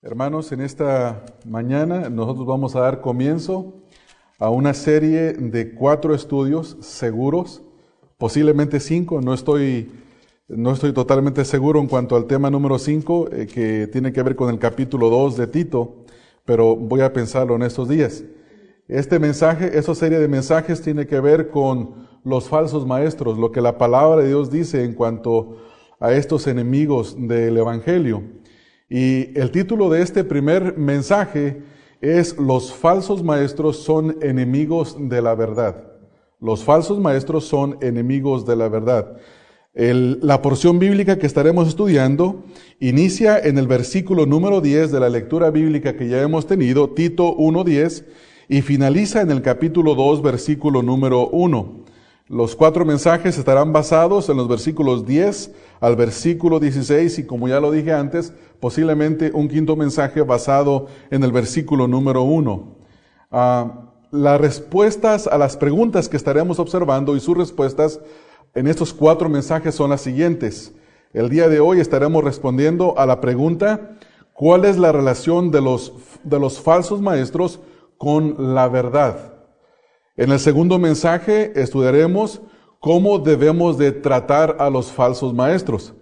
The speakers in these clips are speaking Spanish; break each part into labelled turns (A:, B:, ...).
A: Hermanos, en esta mañana nosotros vamos a dar comienzo a una serie de cuatro estudios seguros, posiblemente cinco, no estoy, no estoy totalmente seguro en cuanto al tema número cinco, eh, que tiene que ver con el capítulo 2 de Tito, pero voy a pensarlo en estos días. Este mensaje, esa serie de mensajes tiene que ver con los falsos maestros, lo que la palabra de Dios dice en cuanto a estos enemigos del Evangelio. Y el título de este primer mensaje es Los falsos maestros son enemigos de la verdad. Los falsos maestros son enemigos de la verdad. la porción bíblica que estaremos estudiando inicia en el versículo número 10 de la lectura bíblica que ya hemos tenido, Tito 1.10, y finaliza en el capítulo 2, versículo número 1. Los cuatro mensajes estarán basados en los versículos 10 al versículo 16 y como ya lo dije antes, posiblemente un quinto mensaje basado en el versículo número 1. Ah, las respuestas a las preguntas que estaremos observando y sus respuestas en estos cuatro mensajes son las siguientes. El día de hoy estaremos respondiendo a la pregunta, ¿cuál es la relación de los, de los falsos maestros con la verdad? En el segundo mensaje estudiaremos cómo debemos de tratar a los falsos maestros.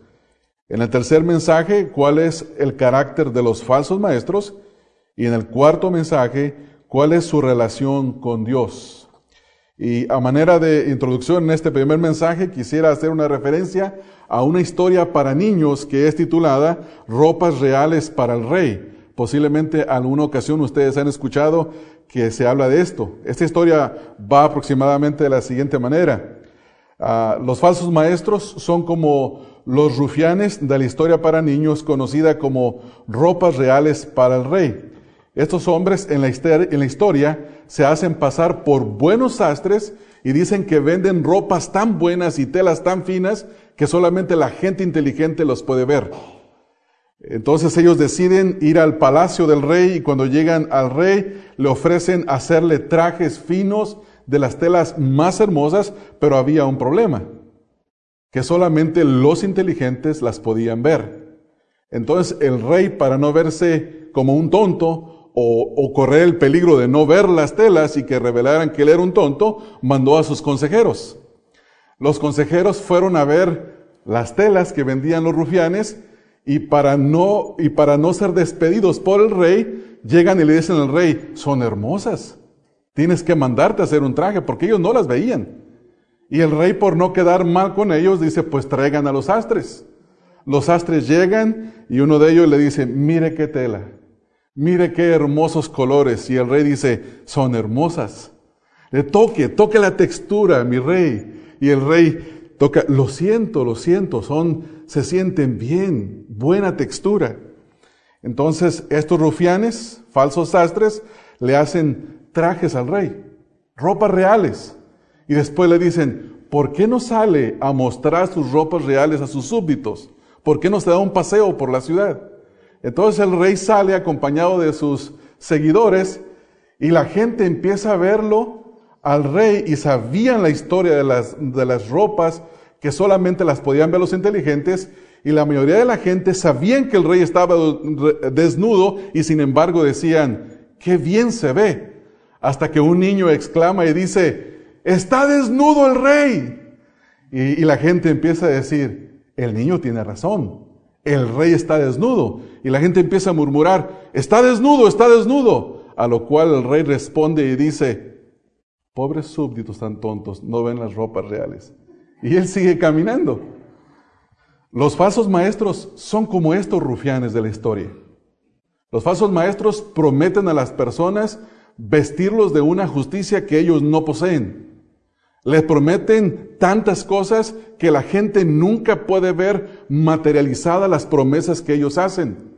A: En el tercer mensaje, cuál es el carácter de los falsos maestros. Y en el cuarto mensaje, cuál es su relación con Dios. Y a manera de introducción en este primer mensaje, quisiera hacer una referencia a una historia para niños que es titulada Ropas Reales para el Rey. Posiblemente alguna ocasión ustedes han escuchado que se habla de esto. Esta historia va aproximadamente de la siguiente manera. Ah, los falsos maestros son como los rufianes de la historia para niños conocida como ropas reales para el rey. Estos hombres en la, en la historia se hacen pasar por buenos sastres y dicen que venden ropas tan buenas y telas tan finas que solamente la gente inteligente los puede ver. Entonces ellos deciden ir al palacio del rey y cuando llegan al rey le ofrecen hacerle trajes finos de las telas más hermosas, pero había un problema, que solamente los inteligentes las podían ver. Entonces el rey, para no verse como un tonto, o, correr el peligro de no ver las telas y que revelaran que él era un tonto, mandó a sus consejeros. Los consejeros fueron a ver las telas que vendían los rufianes y para no, y para no ser despedidos por el rey, llegan y le dicen al rey, son hermosas. Tienes que mandarte a hacer un traje porque ellos no las veían. Y el rey por no quedar mal con ellos dice, pues traigan a los astres. Los astres llegan y uno de ellos le dice, mire qué tela, mire qué hermosos colores. Y el rey dice, son hermosas. Le toque, toque la textura, mi rey. Y el rey toca, lo siento, lo siento, son, se sienten bien, buena textura. Entonces, estos rufianes, falsos sastres, le hacen trajes al rey, ropas reales. Y después le dicen, ¿por qué no sale a mostrar sus ropas reales a sus súbditos? ¿Por qué no se da un paseo por la ciudad? Entonces el rey sale acompañado de sus seguidores y la gente empieza a verlo al rey y sabían la historia de las, de las ropas que solamente las podían ver los inteligentes y la mayoría de la gente sabían que el rey estaba desnudo y sin embargo decían, qué bien se ve. Hasta que un niño exclama y dice, está desnudo el rey. Y, y la gente empieza a decir, el niño tiene razón, el rey está desnudo. Y la gente empieza a murmurar, está desnudo, está desnudo. A lo cual el rey responde y dice, Pobres súbditos tan tontos, no ven las ropas reales. Y él sigue caminando. Los falsos maestros son como estos rufianes de la historia. Los falsos maestros prometen a las personas vestirlos de una justicia que ellos no poseen. Les prometen tantas cosas que la gente nunca puede ver materializadas las promesas que ellos hacen.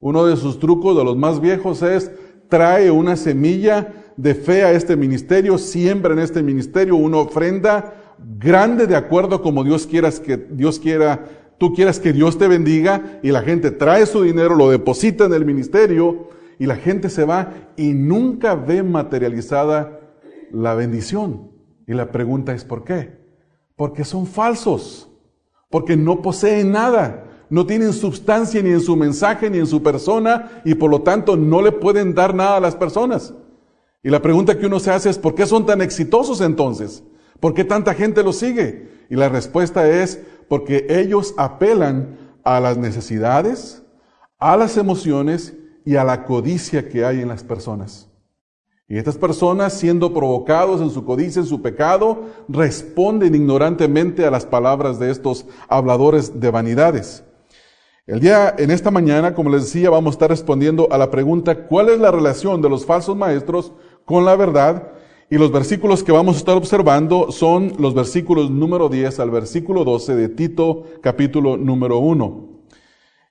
A: Uno de sus trucos de los más viejos es trae una semilla de fe a este ministerio, siembra en este ministerio una ofrenda grande de acuerdo como Dios quieras que Dios quiera, tú quieras que Dios te bendiga y la gente trae su dinero, lo deposita en el ministerio y la gente se va y nunca ve materializada la bendición. Y la pregunta es ¿por qué? Porque son falsos, porque no poseen nada, no tienen sustancia ni en su mensaje ni en su persona y por lo tanto no le pueden dar nada a las personas. Y la pregunta que uno se hace es, ¿por qué son tan exitosos entonces? ¿Por qué tanta gente los sigue? Y la respuesta es porque ellos apelan a las necesidades, a las emociones y a la codicia que hay en las personas. Y estas personas, siendo provocados en su codicia, en su pecado, responden ignorantemente a las palabras de estos habladores de vanidades. El día, en esta mañana, como les decía, vamos a estar respondiendo a la pregunta, ¿cuál es la relación de los falsos maestros con la verdad? Y los versículos que vamos a estar observando son los versículos número 10 al versículo 12 de Tito, capítulo número 1.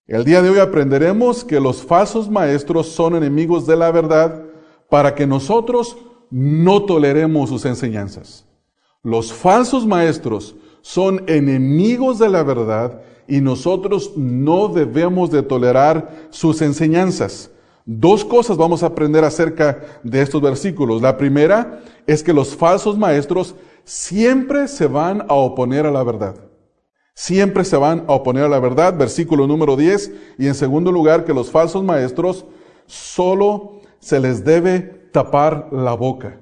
A: El día de hoy aprenderemos que los falsos maestros son enemigos de la verdad para que nosotros no toleremos sus enseñanzas. Los falsos maestros son enemigos de la verdad y nosotros no debemos de tolerar sus enseñanzas. Dos cosas vamos a aprender acerca de estos versículos. La primera es que los falsos maestros siempre se van a oponer a la verdad. Siempre se van a oponer a la verdad. Versículo número 10. Y en segundo lugar, que los falsos maestros solo se les debe tapar la boca.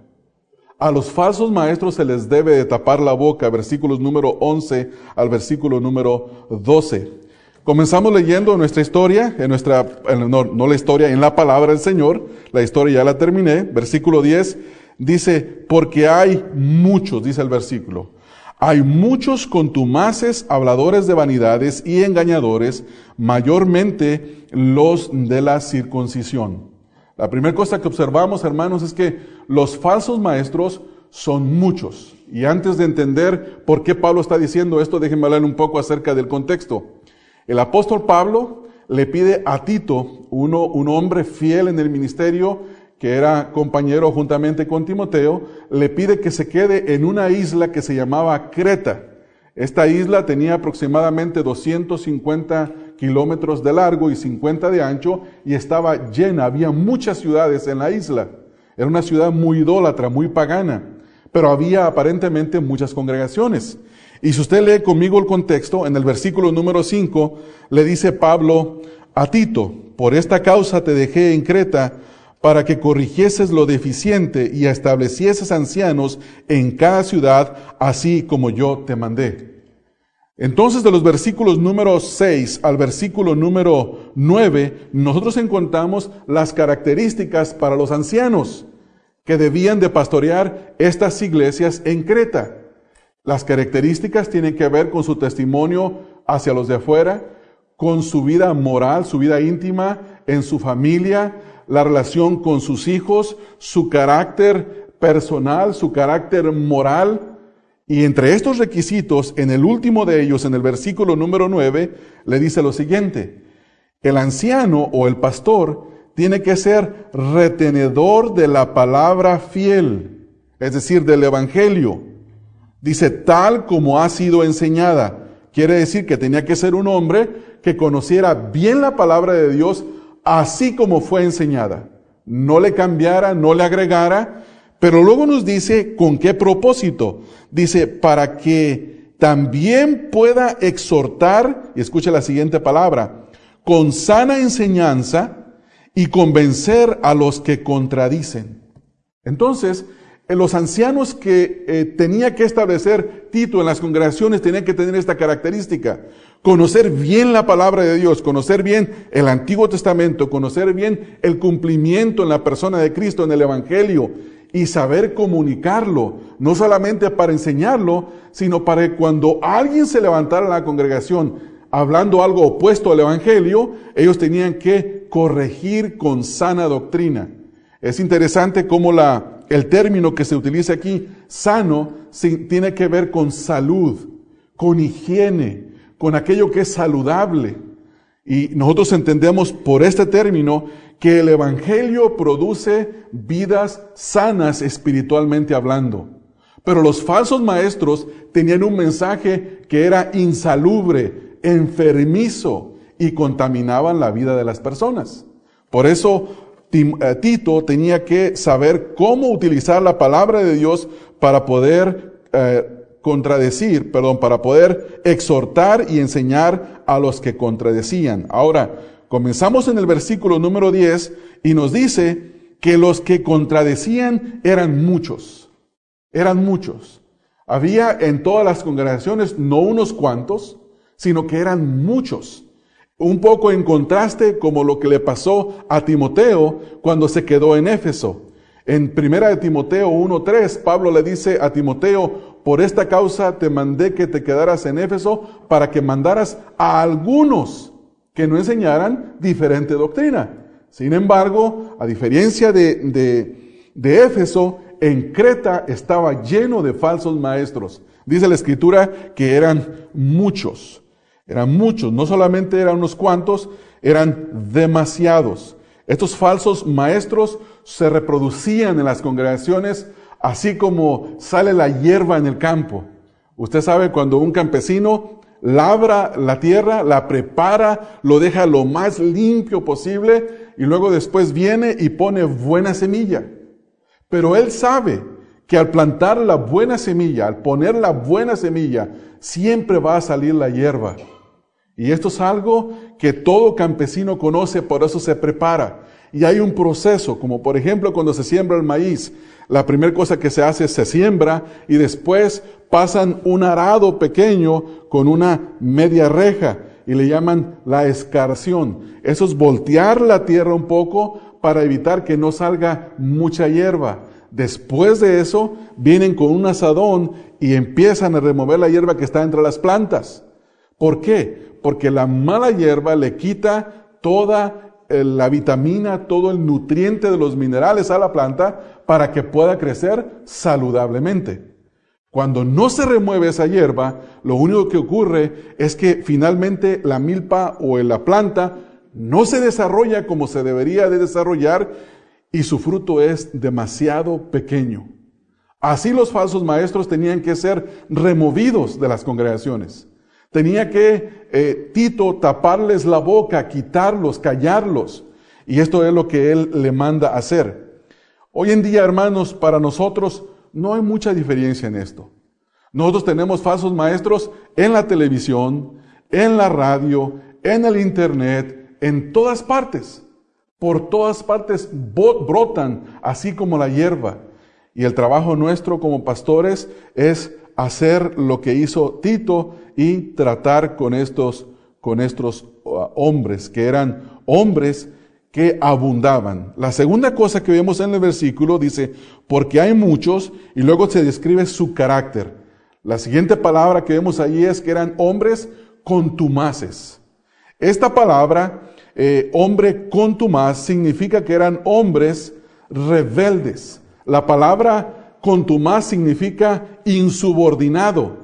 A: A los falsos maestros se les debe de tapar la boca, versículos número 11 al versículo número 12. Comenzamos leyendo nuestra historia, en nuestra, no, no la historia, en la palabra del Señor. La historia ya la terminé. Versículo 10 dice, porque hay muchos, dice el versículo, hay muchos contumaces, habladores de vanidades y engañadores, mayormente los de la circuncisión la primera cosa que observamos, hermanos, es que los falsos maestros son muchos. Y antes de entender por qué Pablo está diciendo esto, déjenme hablar un poco acerca del contexto. El apóstol Pablo le pide a Tito, uno, un hombre fiel en el ministerio, que era compañero juntamente con Timoteo, le pide que se quede en una isla que se llamaba Creta. Esta isla tenía aproximadamente 250 kilómetros de largo y 50 de ancho y estaba llena, había muchas ciudades en la isla. Era una ciudad muy idólatra, muy pagana, pero había aparentemente muchas congregaciones. Y si usted lee conmigo el contexto, en el versículo número 5 le dice Pablo a Tito, por esta causa te dejé en Creta para que corrigieses lo deficiente y establecieses ancianos en cada ciudad, así como yo te mandé. Entonces, de los versículos número 6 al versículo número 9, nosotros encontramos las características para los ancianos que debían de pastorear estas iglesias en Creta. Las características tienen que ver con su testimonio hacia los de afuera, con su vida moral, su vida íntima, en su familia, la relación con sus hijos, su carácter personal, su carácter moral, y entre estos requisitos, en el último de ellos, en el versículo número 9, le dice lo siguiente, el anciano o el pastor tiene que ser retenedor de la palabra fiel, es decir, del Evangelio. Dice, tal como ha sido enseñada. Quiere decir que tenía que ser un hombre que conociera bien la palabra de Dios así como fue enseñada. No le cambiara, no le agregara, pero luego nos dice con qué propósito. Dice, para que también pueda exhortar, y escucha la siguiente palabra, con sana enseñanza y convencer a los que contradicen. Entonces, eh, los ancianos que eh, tenía que establecer Tito en las congregaciones tenían que tener esta característica. Conocer bien la palabra de Dios, conocer bien el Antiguo Testamento, conocer bien el cumplimiento en la persona de Cristo, en el Evangelio, y saber comunicarlo, no solamente para enseñarlo, sino para que cuando alguien se levantara en la congregación hablando algo opuesto al Evangelio, ellos tenían que corregir con sana doctrina. Es interesante cómo la, el término que se utiliza aquí, sano, tiene que ver con salud, con higiene, con aquello que es saludable. Y nosotros entendemos por este término que el Evangelio produce vidas sanas espiritualmente hablando. Pero los falsos maestros tenían un mensaje que era insalubre, enfermizo y contaminaban la vida de las personas. Por eso eh, Tito tenía que saber cómo utilizar la palabra de Dios para poder eh, contradecir, perdón, para poder exhortar y enseñar a los que contradecían. Ahora, comenzamos en el versículo número 10 y nos dice que los que contradecían eran muchos, eran muchos. Había en todas las congregaciones no unos cuantos, sino que eran muchos. Un poco en contraste como lo que le pasó a Timoteo cuando se quedó en Éfeso. En primera de Timoteo 1.3, Pablo le dice a Timoteo, por esta causa te mandé que te quedaras en Éfeso para que mandaras a algunos que no enseñaran diferente doctrina. Sin embargo, a diferencia de, de, de Éfeso, en Creta estaba lleno de falsos maestros. Dice la escritura que eran muchos. Eran muchos, no solamente eran unos cuantos, eran demasiados. Estos falsos maestros se reproducían en las congregaciones así como sale la hierba en el campo. Usted sabe cuando un campesino labra la tierra, la prepara, lo deja lo más limpio posible y luego después viene y pone buena semilla. Pero él sabe que al plantar la buena semilla, al poner la buena semilla, siempre va a salir la hierba. Y esto es algo que todo campesino conoce, por eso se prepara. Y hay un proceso, como por ejemplo cuando se siembra el maíz, la primera cosa que se hace es se siembra y después pasan un arado pequeño con una media reja y le llaman la escarción. Eso es voltear la tierra un poco para evitar que no salga mucha hierba. Después de eso, vienen con un asadón y empiezan a remover la hierba que está entre las plantas. ¿Por qué? porque la mala hierba le quita toda la vitamina, todo el nutriente de los minerales a la planta para que pueda crecer saludablemente. Cuando no se remueve esa hierba, lo único que ocurre es que finalmente la milpa o la planta no se desarrolla como se debería de desarrollar y su fruto es demasiado pequeño. Así los falsos maestros tenían que ser removidos de las congregaciones. Tenía que eh, Tito taparles la boca, quitarlos, callarlos. Y esto es lo que él le manda hacer. Hoy en día, hermanos, para nosotros no hay mucha diferencia en esto. Nosotros tenemos falsos maestros en la televisión, en la radio, en el internet, en todas partes. Por todas partes brotan, así como la hierba. Y el trabajo nuestro como pastores es hacer lo que hizo Tito y tratar con estos, con estos uh, hombres, que eran hombres que abundaban. La segunda cosa que vemos en el versículo dice, porque hay muchos, y luego se describe su carácter. La siguiente palabra que vemos allí es que eran hombres contumaces. Esta palabra, eh, hombre contumaz, significa que eran hombres rebeldes. La palabra Contumaz significa insubordinado.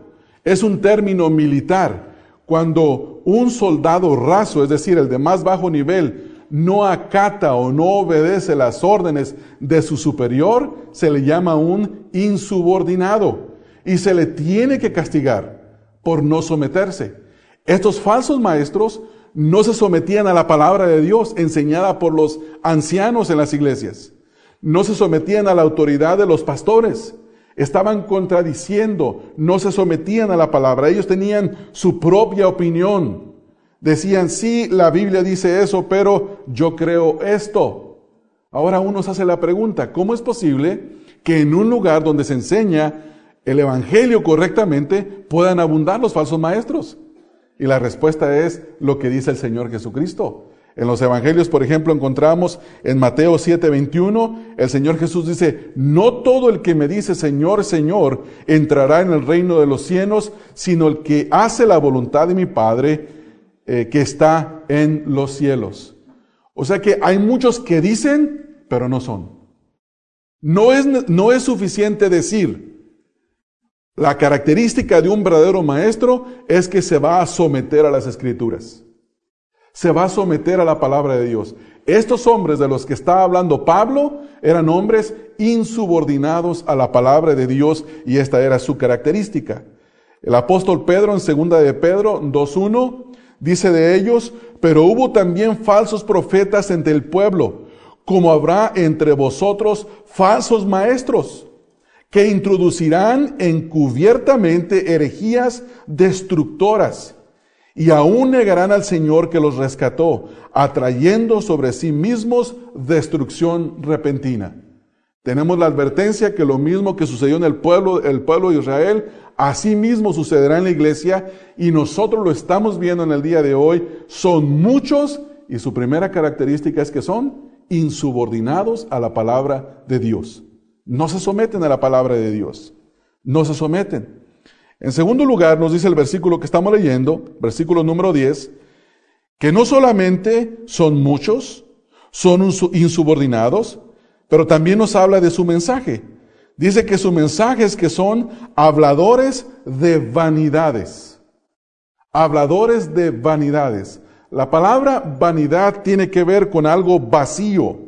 A: Es un término militar. Cuando un soldado raso, es decir, el de más bajo nivel, no acata o no obedece las órdenes de su superior, se le llama un insubordinado y se le tiene que castigar por no someterse. Estos falsos maestros no se sometían a la palabra de Dios enseñada por los ancianos en las iglesias no se sometían a la autoridad de los pastores, estaban contradiciendo, no se sometían a la palabra, ellos tenían su propia opinión. Decían, sí, la Biblia dice eso, pero yo creo esto. Ahora uno se hace la pregunta, ¿cómo es posible que en un lugar donde se enseña el Evangelio correctamente puedan abundar los falsos maestros? Y la respuesta es lo que dice el Señor Jesucristo. En los evangelios, por ejemplo, encontramos en Mateo 7:21, el Señor Jesús dice, no todo el que me dice Señor, Señor, entrará en el reino de los cielos, sino el que hace la voluntad de mi Padre eh, que está en los cielos. O sea que hay muchos que dicen, pero no son. No es, no es suficiente decir, la característica de un verdadero maestro es que se va a someter a las escrituras se va a someter a la palabra de Dios. Estos hombres de los que está hablando Pablo eran hombres insubordinados a la palabra de Dios y esta era su característica. El apóstol Pedro en segunda de Pedro 2.1 dice de ellos, pero hubo también falsos profetas entre el pueblo, como habrá entre vosotros falsos maestros, que introducirán encubiertamente herejías destructoras y aún negarán al Señor que los rescató, atrayendo sobre sí mismos destrucción repentina. Tenemos la advertencia que lo mismo que sucedió en el pueblo, el pueblo de Israel, así mismo sucederá en la iglesia y nosotros lo estamos viendo en el día de hoy. Son muchos y su primera característica es que son insubordinados a la palabra de Dios. No se someten a la palabra de Dios. No se someten. En segundo lugar, nos dice el versículo que estamos leyendo, versículo número 10, que no solamente son muchos, son insubordinados, pero también nos habla de su mensaje. Dice que su mensaje es que son habladores de vanidades. Habladores de vanidades. La palabra vanidad tiene que ver con algo vacío.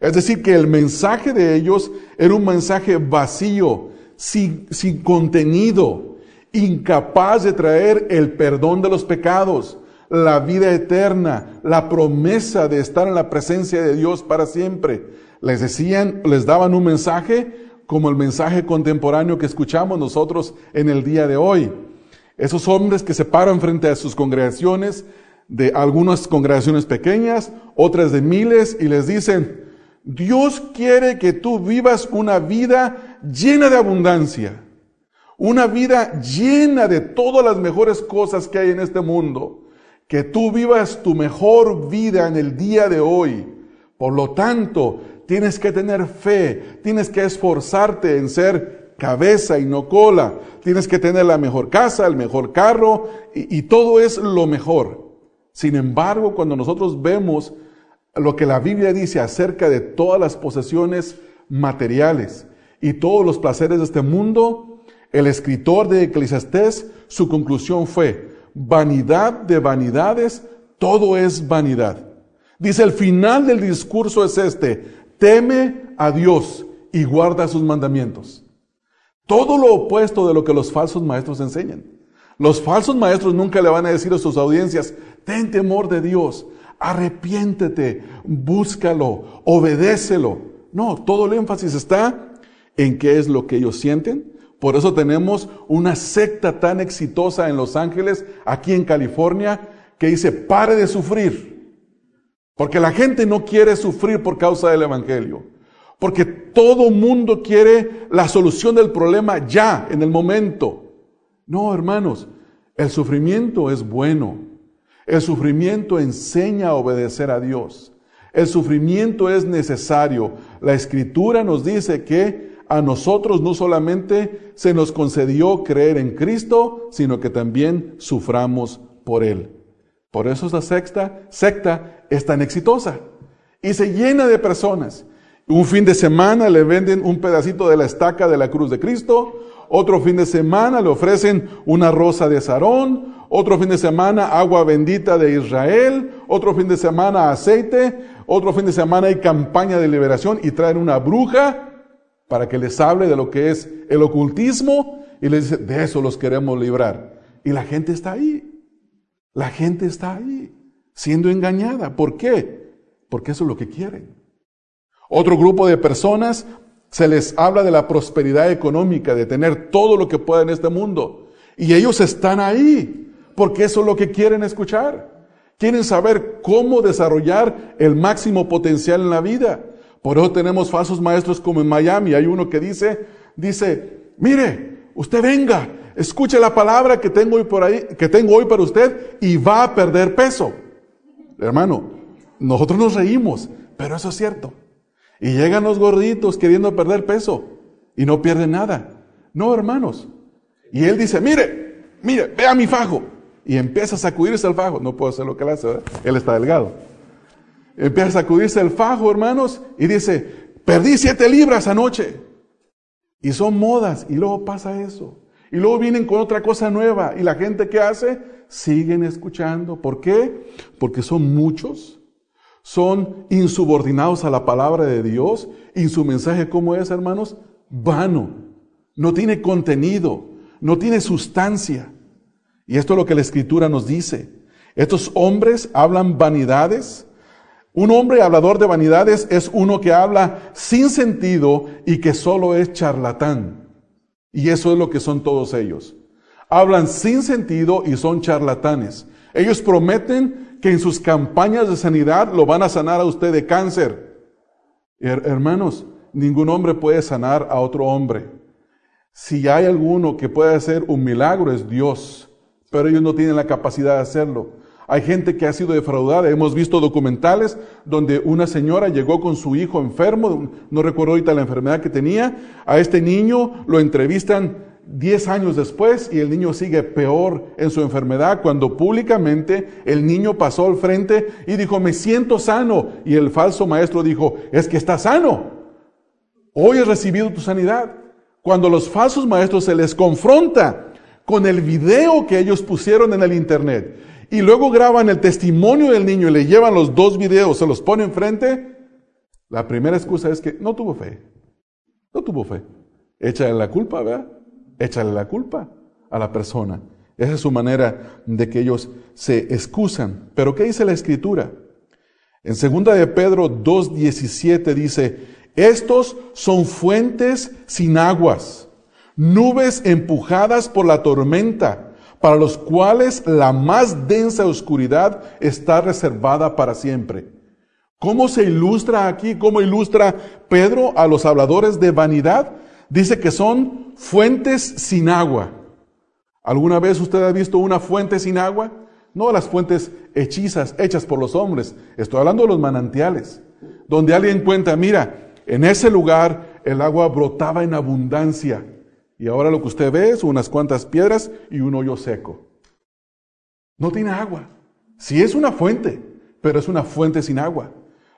A: Es decir, que el mensaje de ellos era un mensaje vacío, sin, sin contenido, incapaz de traer el perdón de los pecados, la vida eterna, la promesa de estar en la presencia de Dios para siempre. Les decían, les daban un mensaje como el mensaje contemporáneo que escuchamos nosotros en el día de hoy. Esos hombres que se paran frente a sus congregaciones, de algunas congregaciones pequeñas, otras de miles, y les dicen, Dios quiere que tú vivas una vida llena de abundancia, una vida llena de todas las mejores cosas que hay en este mundo, que tú vivas tu mejor vida en el día de hoy. Por lo tanto, tienes que tener fe, tienes que esforzarte en ser cabeza y no cola, tienes que tener la mejor casa, el mejor carro, y, todo es lo mejor. Sin embargo, cuando nosotros vemos lo que la Biblia dice acerca de todas las posesiones materiales y todos los placeres de este mundo, el escritor de Eclesiastés, su conclusión fue, vanidad de vanidades, todo es vanidad. Dice, el final del discurso es este, teme a Dios y guarda sus mandamientos. Todo lo opuesto de lo que los falsos maestros enseñan. Los falsos maestros nunca le van a decir a sus audiencias, ten temor de Dios, arrepiéntete, búscalo, obedécelo. No, todo el énfasis está en qué es lo que ellos sienten. Por eso tenemos una secta tan exitosa en Los Ángeles, aquí en California, que dice, pare de sufrir. Porque la gente no quiere sufrir por causa del Evangelio. Porque todo mundo quiere la solución del problema ya, en el momento. No, hermanos, el sufrimiento es bueno. El sufrimiento enseña a obedecer a Dios. El sufrimiento es necesario. La escritura nos dice que a nosotros no solamente se nos concedió creer en Cristo, sino que también suframos por Él. Por eso esta sexta, secta es tan exitosa y se llena de personas. Un fin de semana le venden un pedacito de la estaca de la cruz de Cristo, otro fin de semana le ofrecen una rosa de Sarón, otro fin de semana agua bendita de Israel, otro fin de semana aceite, otro fin de semana hay campaña de liberación y traen una bruja para que les hable de lo que es el ocultismo y les dice, de eso los queremos librar. Y la gente está ahí, la gente está ahí, siendo engañada. ¿Por qué? Porque eso es lo que quieren. Otro grupo de personas se les habla de la prosperidad económica, de tener todo lo que pueda en este mundo. Y ellos están ahí porque eso es lo que quieren escuchar. Quieren saber cómo desarrollar el máximo potencial en la vida. Por eso tenemos falsos maestros como en Miami. Hay uno que dice, dice, mire, usted venga, escuche la palabra que tengo hoy por ahí, que tengo hoy para usted y va a perder peso. Hermano, nosotros nos reímos, pero eso es cierto. Y llegan los gorditos queriendo perder peso y no pierden nada. No, hermanos. Y él dice, mire, mire, vea mi fajo y empieza a sacudirse el fajo. No puedo hacer lo que él hace. Él está delgado. Empieza a sacudirse el fajo, hermanos, y dice, perdí siete libras anoche. Y son modas, y luego pasa eso. Y luego vienen con otra cosa nueva, y la gente que hace, siguen escuchando. ¿Por qué? Porque son muchos, son insubordinados a la palabra de Dios, y su mensaje, ¿cómo es, hermanos? Vano. No tiene contenido, no tiene sustancia. Y esto es lo que la escritura nos dice. Estos hombres hablan vanidades, Un hombre hablador de vanidades es uno que habla sin sentido y que solo es charlatán. Y eso es lo que son todos ellos. Hablan sin sentido y son charlatanes. Ellos prometen que en sus campañas de sanidad lo van a sanar a usted de cáncer. hermanos, ningún hombre puede sanar a otro hombre. Si hay alguno que puede hacer un milagro es Dios, pero ellos no tienen la capacidad de hacerlo. Hay gente que ha sido defraudada. Hemos visto documentales donde una señora llegó con su hijo enfermo, no recuerdo ahorita la enfermedad que tenía. A este niño lo entrevistan 10 años después y el niño sigue peor en su enfermedad cuando públicamente el niño pasó al frente y dijo, me siento sano. Y el falso maestro dijo, es que está sano. Hoy has recibido tu sanidad. Cuando los falsos maestros se les confronta con el video que ellos pusieron en el internet y luego graban el testimonio del niño y le llevan los dos videos, se los pone enfrente, la primera excusa es que no tuvo fe. No tuvo fe. Échale la culpa, ¿verdad? Échale la culpa a la persona. Esa es su manera de que ellos se excusan. Pero ¿qué dice la escritura? En segunda de Pedro 2.17 dice, estos son fuentes sin aguas, nubes empujadas por la tormenta para los cuales la más densa oscuridad está reservada para siempre. ¿Cómo se ilustra aquí? ¿Cómo ilustra Pedro a los habladores de vanidad? Dice que son fuentes sin agua. ¿Alguna vez usted ha visto una fuente sin agua? No las fuentes hechizas, hechas por los hombres. Estoy hablando de los manantiales, donde alguien cuenta, mira, en ese lugar el agua brotaba en abundancia y ahora lo que usted ve es unas cuantas piedras y un hoyo seco. No tiene agua. Sí es una fuente, pero es una fuente sin agua.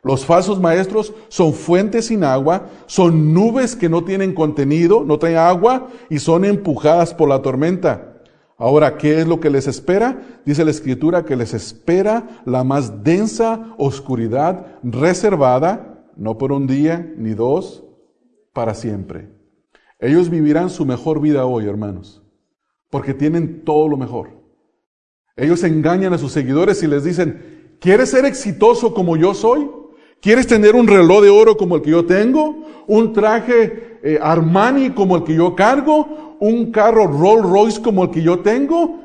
A: Los falsos maestros son fuentes sin agua, son nubes que no tienen contenido, no tienen agua y son empujadas por la tormenta. Ahora, ¿qué es lo que les espera? Dice la escritura que les espera la más densa oscuridad reservada, no por un día ni dos, para siempre. Ellos vivirán su mejor vida hoy, hermanos, porque tienen todo lo mejor. Ellos engañan a sus seguidores y les dicen, ¿quieres ser exitoso como yo soy? ¿Quieres tener un reloj de oro como el que yo tengo? ¿Un traje eh, Armani como el que yo cargo? ¿Un carro Rolls Royce como el que yo tengo?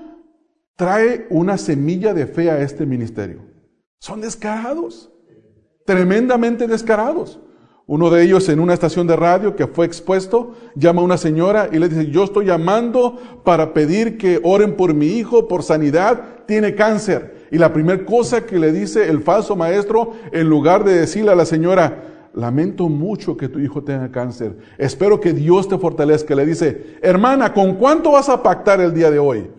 A: Trae una semilla de fe a este ministerio. Son descarados, tremendamente descarados. Uno de ellos en una estación de radio que fue expuesto, llama a una señora y le dice, yo estoy llamando para pedir que oren por mi hijo, por sanidad, tiene cáncer. Y la primera cosa que le dice el falso maestro, en lugar de decirle a la señora, lamento mucho que tu hijo tenga cáncer, espero que Dios te fortalezca, le dice, hermana, ¿con cuánto vas a pactar el día de hoy?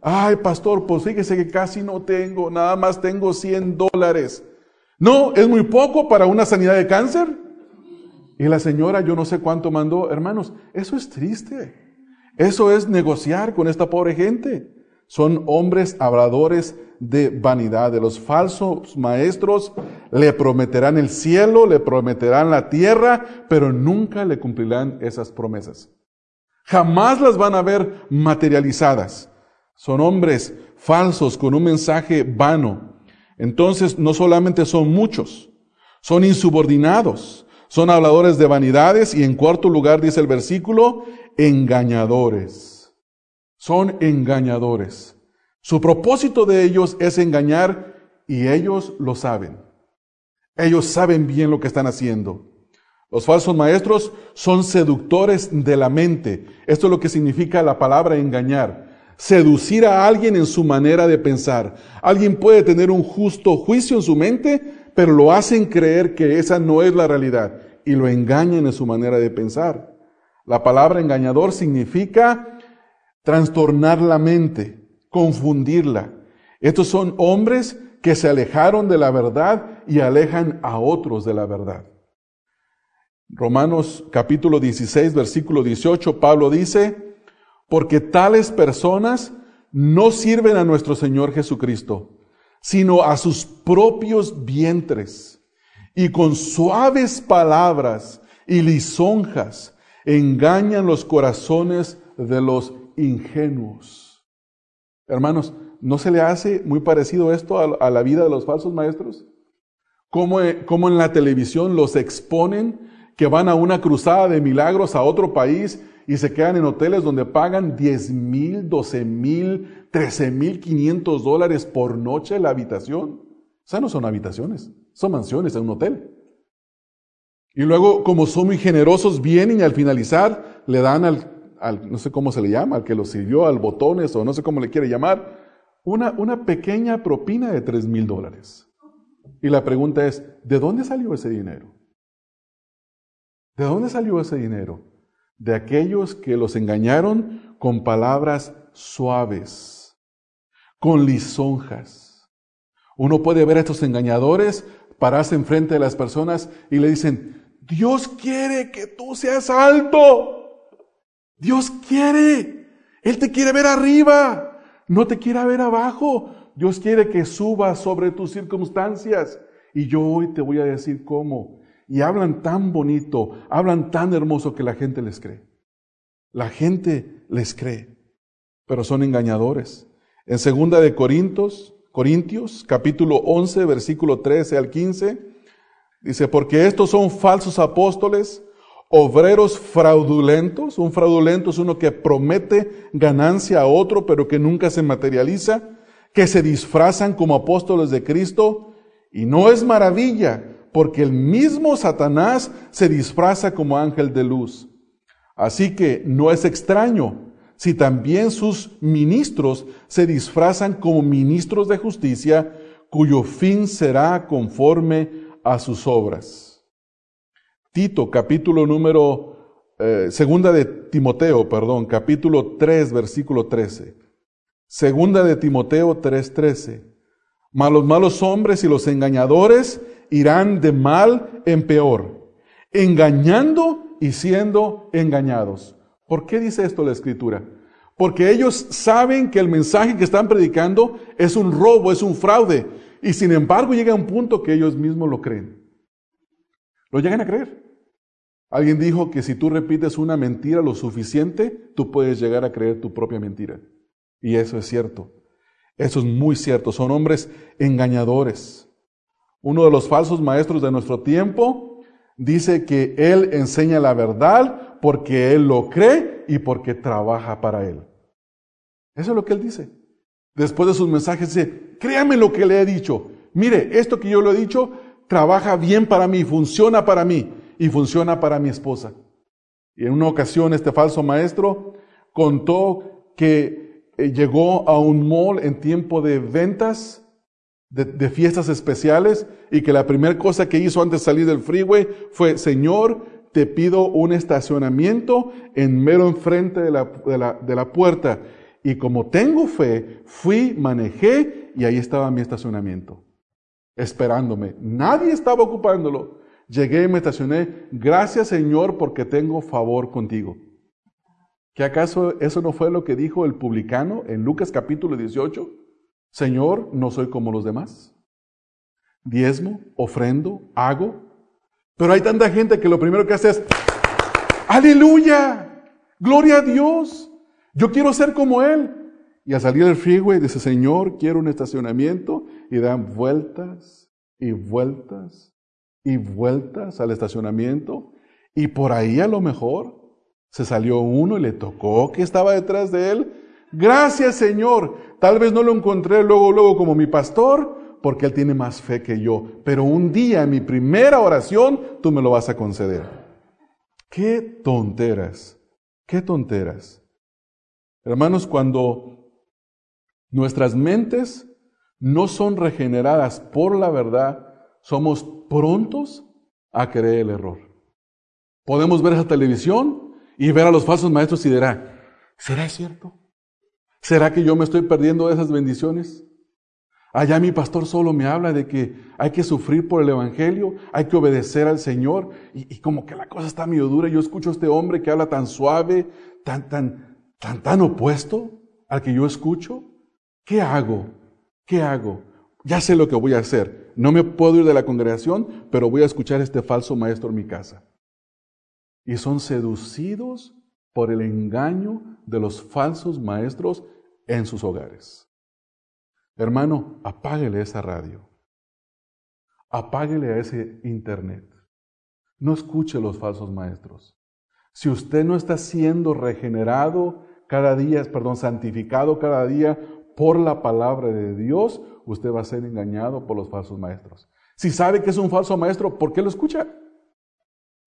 A: Ay, pastor, pues fíjese que casi no tengo, nada más tengo 100 dólares. No, es muy poco para una sanidad de cáncer. Y la señora, yo no sé cuánto mandó. Hermanos, eso es triste. Eso es negociar con esta pobre gente. Son hombres habladores de vanidad. De los falsos maestros le prometerán el cielo, le prometerán la tierra, pero nunca le cumplirán esas promesas. Jamás las van a ver materializadas. Son hombres falsos con un mensaje vano. Entonces, no solamente son muchos, son insubordinados son habladores de vanidades y en cuarto lugar dice el versículo, engañadores. Son engañadores. Su propósito de ellos es engañar y ellos lo saben. Ellos saben bien lo que están haciendo. Los falsos maestros son seductores de la mente. Esto es lo que significa la palabra engañar. Seducir a alguien en su manera de pensar. Alguien puede tener un justo juicio en su mente, pero lo hacen creer que esa no es la realidad y lo engañan en su manera de pensar. La palabra engañador significa trastornar la mente, confundirla. Estos son hombres que se alejaron de la verdad y alejan a otros de la verdad. Romanos capítulo 16, versículo 18, Pablo dice, porque tales personas no sirven a nuestro Señor Jesucristo, sino a sus propios vientres, y con suaves palabras y lisonjas engañan los corazones de los ingenuos. Hermanos, ¿no se le hace muy parecido esto a, la vida de los falsos maestros? cómo, cómo en la televisión los exponen que van a una cruzada de milagros a otro país y se quedan en hoteles donde pagan 10 mil, 12 mil, 13 mil 500 dólares por noche la habitación. O sea, no son habitaciones, son mansiones en un hotel. Y luego, como son muy generosos, vienen y al finalizar le dan al, no sé cómo se le llama, al que lo sirvió, al botones o no sé cómo le quiere llamar, una, una pequeña propina de 3 mil dólares. Y la pregunta es, ¿de dónde salió ese dinero? ¿De dónde salió ese dinero? De aquellos que los engañaron con palabras suaves, con lisonjas. Uno puede ver a estos engañadores pararse enfrente de las personas y le dicen, Dios quiere que tú seas alto. Dios quiere. Él te quiere ver arriba. No te quiere ver abajo. Dios quiere que subas sobre tus circunstancias. Y yo hoy te voy a decir cómo y hablan tan bonito, hablan tan hermoso que la gente les cree. La gente les cree, pero son engañadores. En segunda de Corintios, Corintios, capítulo 11, versículo 13 al 15, dice, porque estos son falsos apóstoles, obreros fraudulentos. Un fraudulento es uno que promete ganancia a otro, pero que nunca se materializa, que se disfrazan como apóstoles de Cristo. Y no es maravilla, porque el mismo Satanás se disfraza como ángel de luz. Así que no es extraño si también sus ministros se disfrazan como ministros de justicia, cuyo fin será conforme a sus obras. Tito, capítulo número, eh, segunda de Timoteo, perdón, capítulo 3, versículo 13. Segunda de Timoteo 3, 13. Mas los malos hombres y los engañadores irán de mal en peor, engañando y siendo engañados. ¿Por qué dice esto la escritura? Porque ellos saben que el mensaje que están predicando es un robo, es un fraude. Y sin embargo llega un punto que ellos mismos lo creen. Lo llegan a creer. Alguien dijo que si tú repites una mentira lo suficiente, tú puedes llegar a creer tu propia mentira. Y eso es cierto. Eso es muy cierto. Son hombres engañadores. Uno de los falsos maestros de nuestro tiempo dice que Él enseña la verdad porque Él lo cree y porque trabaja para Él. Eso es lo que Él dice. Después de sus mensajes dice, créame lo que le he dicho. Mire, esto que yo le he dicho trabaja bien para mí, funciona para mí y funciona para mi esposa. Y en una ocasión este falso maestro contó que eh, llegó a un mall en tiempo de ventas de, fiestas especiales y que la primera cosa que hizo antes de salir del freeway fue, Señor, te pido un estacionamiento en mero enfrente de la, de la, de la puerta. Y como tengo fe, fui, manejé y ahí estaba mi estacionamiento, esperándome. Nadie estaba ocupándolo. Llegué y me estacioné. Gracias Señor porque tengo favor contigo. ¿Que acaso eso no fue lo que dijo el publicano en Lucas capítulo 18? Señor, no soy como los demás. Diezmo, ofrendo, hago. Pero hay tanta gente que lo primero que hace es, aleluya, gloria a Dios, yo quiero ser como Él. Y al salir del freeway dice, Señor, quiero un estacionamiento. Y dan vueltas y vueltas y vueltas al estacionamiento. Y por ahí a lo mejor se salió uno y le tocó que estaba detrás de él Gracias Señor. Tal vez no lo encontré luego, luego como mi pastor, porque Él tiene más fe que yo. Pero un día en mi primera oración, tú me lo vas a conceder. Qué tonteras, qué tonteras. Hermanos, cuando nuestras mentes no son regeneradas por la verdad, somos prontos a creer el error. Podemos ver esa televisión y ver a los falsos maestros y dirá, ¿será cierto? ¿Será que yo me estoy perdiendo de esas bendiciones? Allá mi pastor solo me habla de que hay que sufrir por el Evangelio, hay que obedecer al Señor, y, como que la cosa está medio dura. Yo escucho a este hombre que habla tan suave, tan, tan, tan, tan opuesto al que yo escucho. ¿Qué hago? ¿Qué hago? Ya sé lo que voy a hacer. No me puedo ir de la congregación, pero voy a escuchar a este falso maestro en mi casa. Y son seducidos por el engaño de los falsos maestros en sus hogares. Hermano, apáguele esa radio. apáguele a ese internet. No escuche los falsos maestros. Si usted no está siendo regenerado cada día, perdón, santificado cada día por la palabra de Dios, usted va a ser engañado por los falsos maestros. Si sabe que es un falso maestro, ¿por qué lo escucha?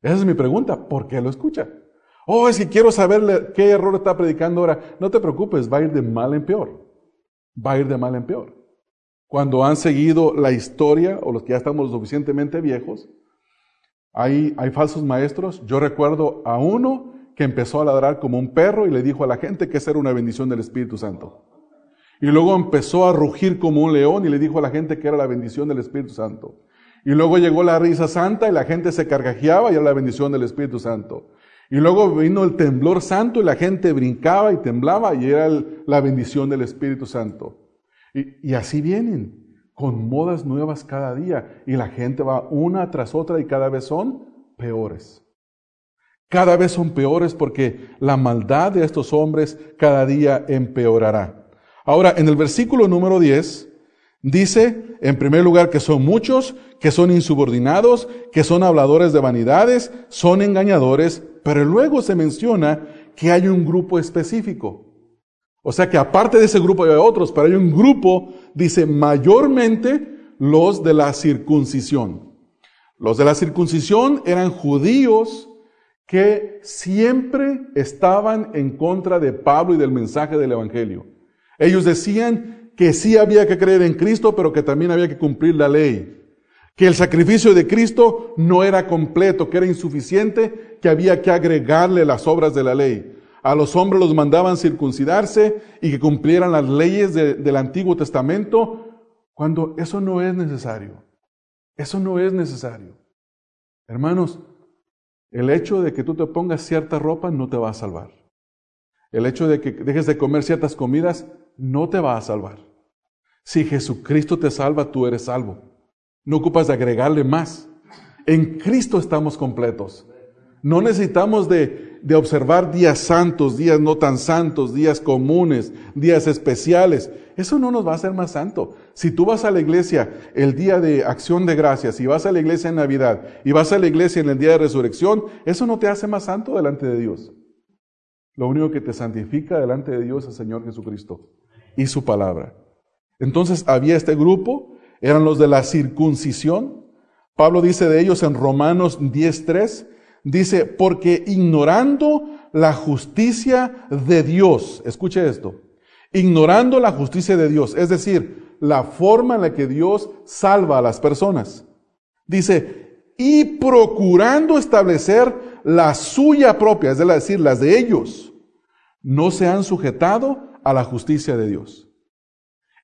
A: Esa es mi pregunta, ¿por qué lo escucha? Oh, es que quiero saber qué error está predicando ahora. No te preocupes, va a ir de mal en peor. Va a ir de mal en peor. Cuando han seguido la historia, o los que ya estamos suficientemente viejos, hay, hay falsos maestros. Yo recuerdo a uno que empezó a ladrar como un perro y le dijo a la gente que esa era una bendición del Espíritu Santo. Y luego empezó a rugir como un león y le dijo a la gente que era la bendición del Espíritu Santo. Y luego llegó la risa santa y la gente se carcajeaba y era la bendición del Espíritu Santo. Y luego vino el temblor santo y la gente brincaba y temblaba y era la bendición del Espíritu Santo. Y, así vienen, con modas nuevas cada día. Y la gente va una tras otra y cada vez son peores. Cada vez son peores porque la maldad de estos hombres cada día empeorará. Ahora, en el versículo número 10, dice, en primer lugar, que son muchos, que son insubordinados, que son habladores de vanidades, son engañadores, pero luego se menciona que hay un grupo específico. O sea que aparte de ese grupo hay otros, pero hay un grupo, dice, mayormente los de la circuncisión. Los de la circuncisión eran judíos que siempre estaban en contra de Pablo y del mensaje del Evangelio. Ellos decían que sí había que creer en Cristo, pero que también había que cumplir la ley. Que el sacrificio de Cristo no era completo, que era insuficiente, que había que agregarle las obras de la ley. A los hombres los mandaban circuncidarse y que cumplieran las leyes del Antiguo Testamento, cuando eso no es necesario. Eso no es necesario. Hermanos, el hecho de que tú te pongas cierta ropa no te va a salvar. El hecho de que dejes de comer ciertas comidas no te va a salvar. Si Jesucristo te salva, tú eres salvo. No ocupas de agregarle más. En Cristo estamos completos. No necesitamos de, de, observar días santos, días no tan santos, días comunes, días especiales. Eso no nos va a hacer más santo. Si tú vas a la iglesia el día de acción de gracias, y vas a la iglesia en Navidad, y vas a la iglesia en el día de resurrección, eso no te hace más santo delante de Dios. Lo único que te santifica delante de Dios es el Señor Jesucristo y su palabra. Entonces había este grupo, eran los de la circuncisión. Pablo dice de ellos en Romanos 10.3, dice, porque ignorando la justicia de Dios, escuche esto, ignorando la justicia de Dios, es decir, la forma en la que Dios salva a las personas. Dice, y procurando establecer la suya propia, es decir, las de ellos, no se han sujetado a la justicia de Dios.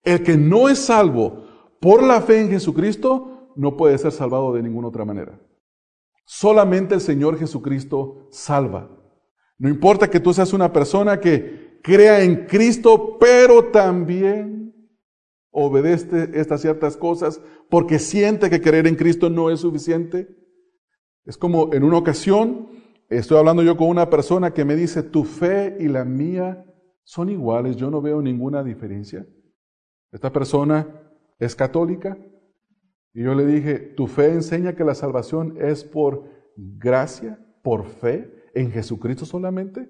A: El que no es salvo por la fe en Jesucristo no puede ser salvado de ninguna otra manera. Solamente el Señor Jesucristo salva. No importa que tú seas una persona que crea en Cristo, pero también obedece estas ciertas cosas porque siente que creer en Cristo no es suficiente. Es como en una ocasión, estoy hablando yo con una persona que me dice, tu fe y la mía son iguales, yo no veo ninguna diferencia. Esta persona es católica y yo le dije, ¿tu fe enseña que la salvación es por gracia, por fe, en Jesucristo solamente?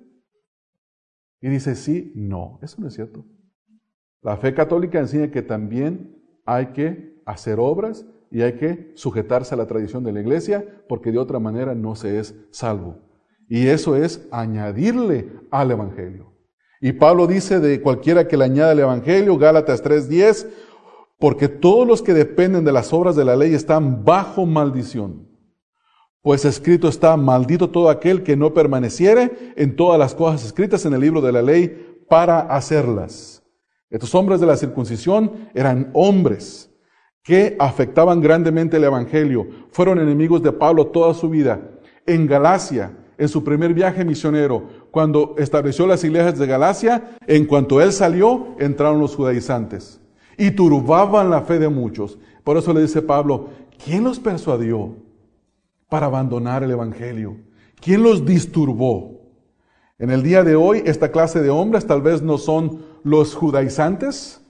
A: Y dice, sí, no, eso no es cierto. La fe católica enseña que también hay que hacer obras y hay que sujetarse a la tradición de la iglesia porque de otra manera no se es salvo. Y eso es añadirle al Evangelio. Y Pablo dice de cualquiera que le añada el Evangelio, Gálatas 3:10, porque todos los que dependen de las obras de la ley están bajo maldición. Pues escrito está, maldito todo aquel que no permaneciere en todas las cosas escritas en el libro de la ley para hacerlas. Estos hombres de la circuncisión eran hombres que afectaban grandemente el Evangelio. Fueron enemigos de Pablo toda su vida. En Galacia, en su primer viaje misionero, cuando estableció las iglesias de Galacia, en cuanto él salió, entraron los judaizantes y turbaban la fe de muchos. Por eso le dice Pablo, ¿quién los persuadió para abandonar el Evangelio? ¿Quién los disturbó? En el día de hoy, esta clase de hombres tal vez no son los judaizantes,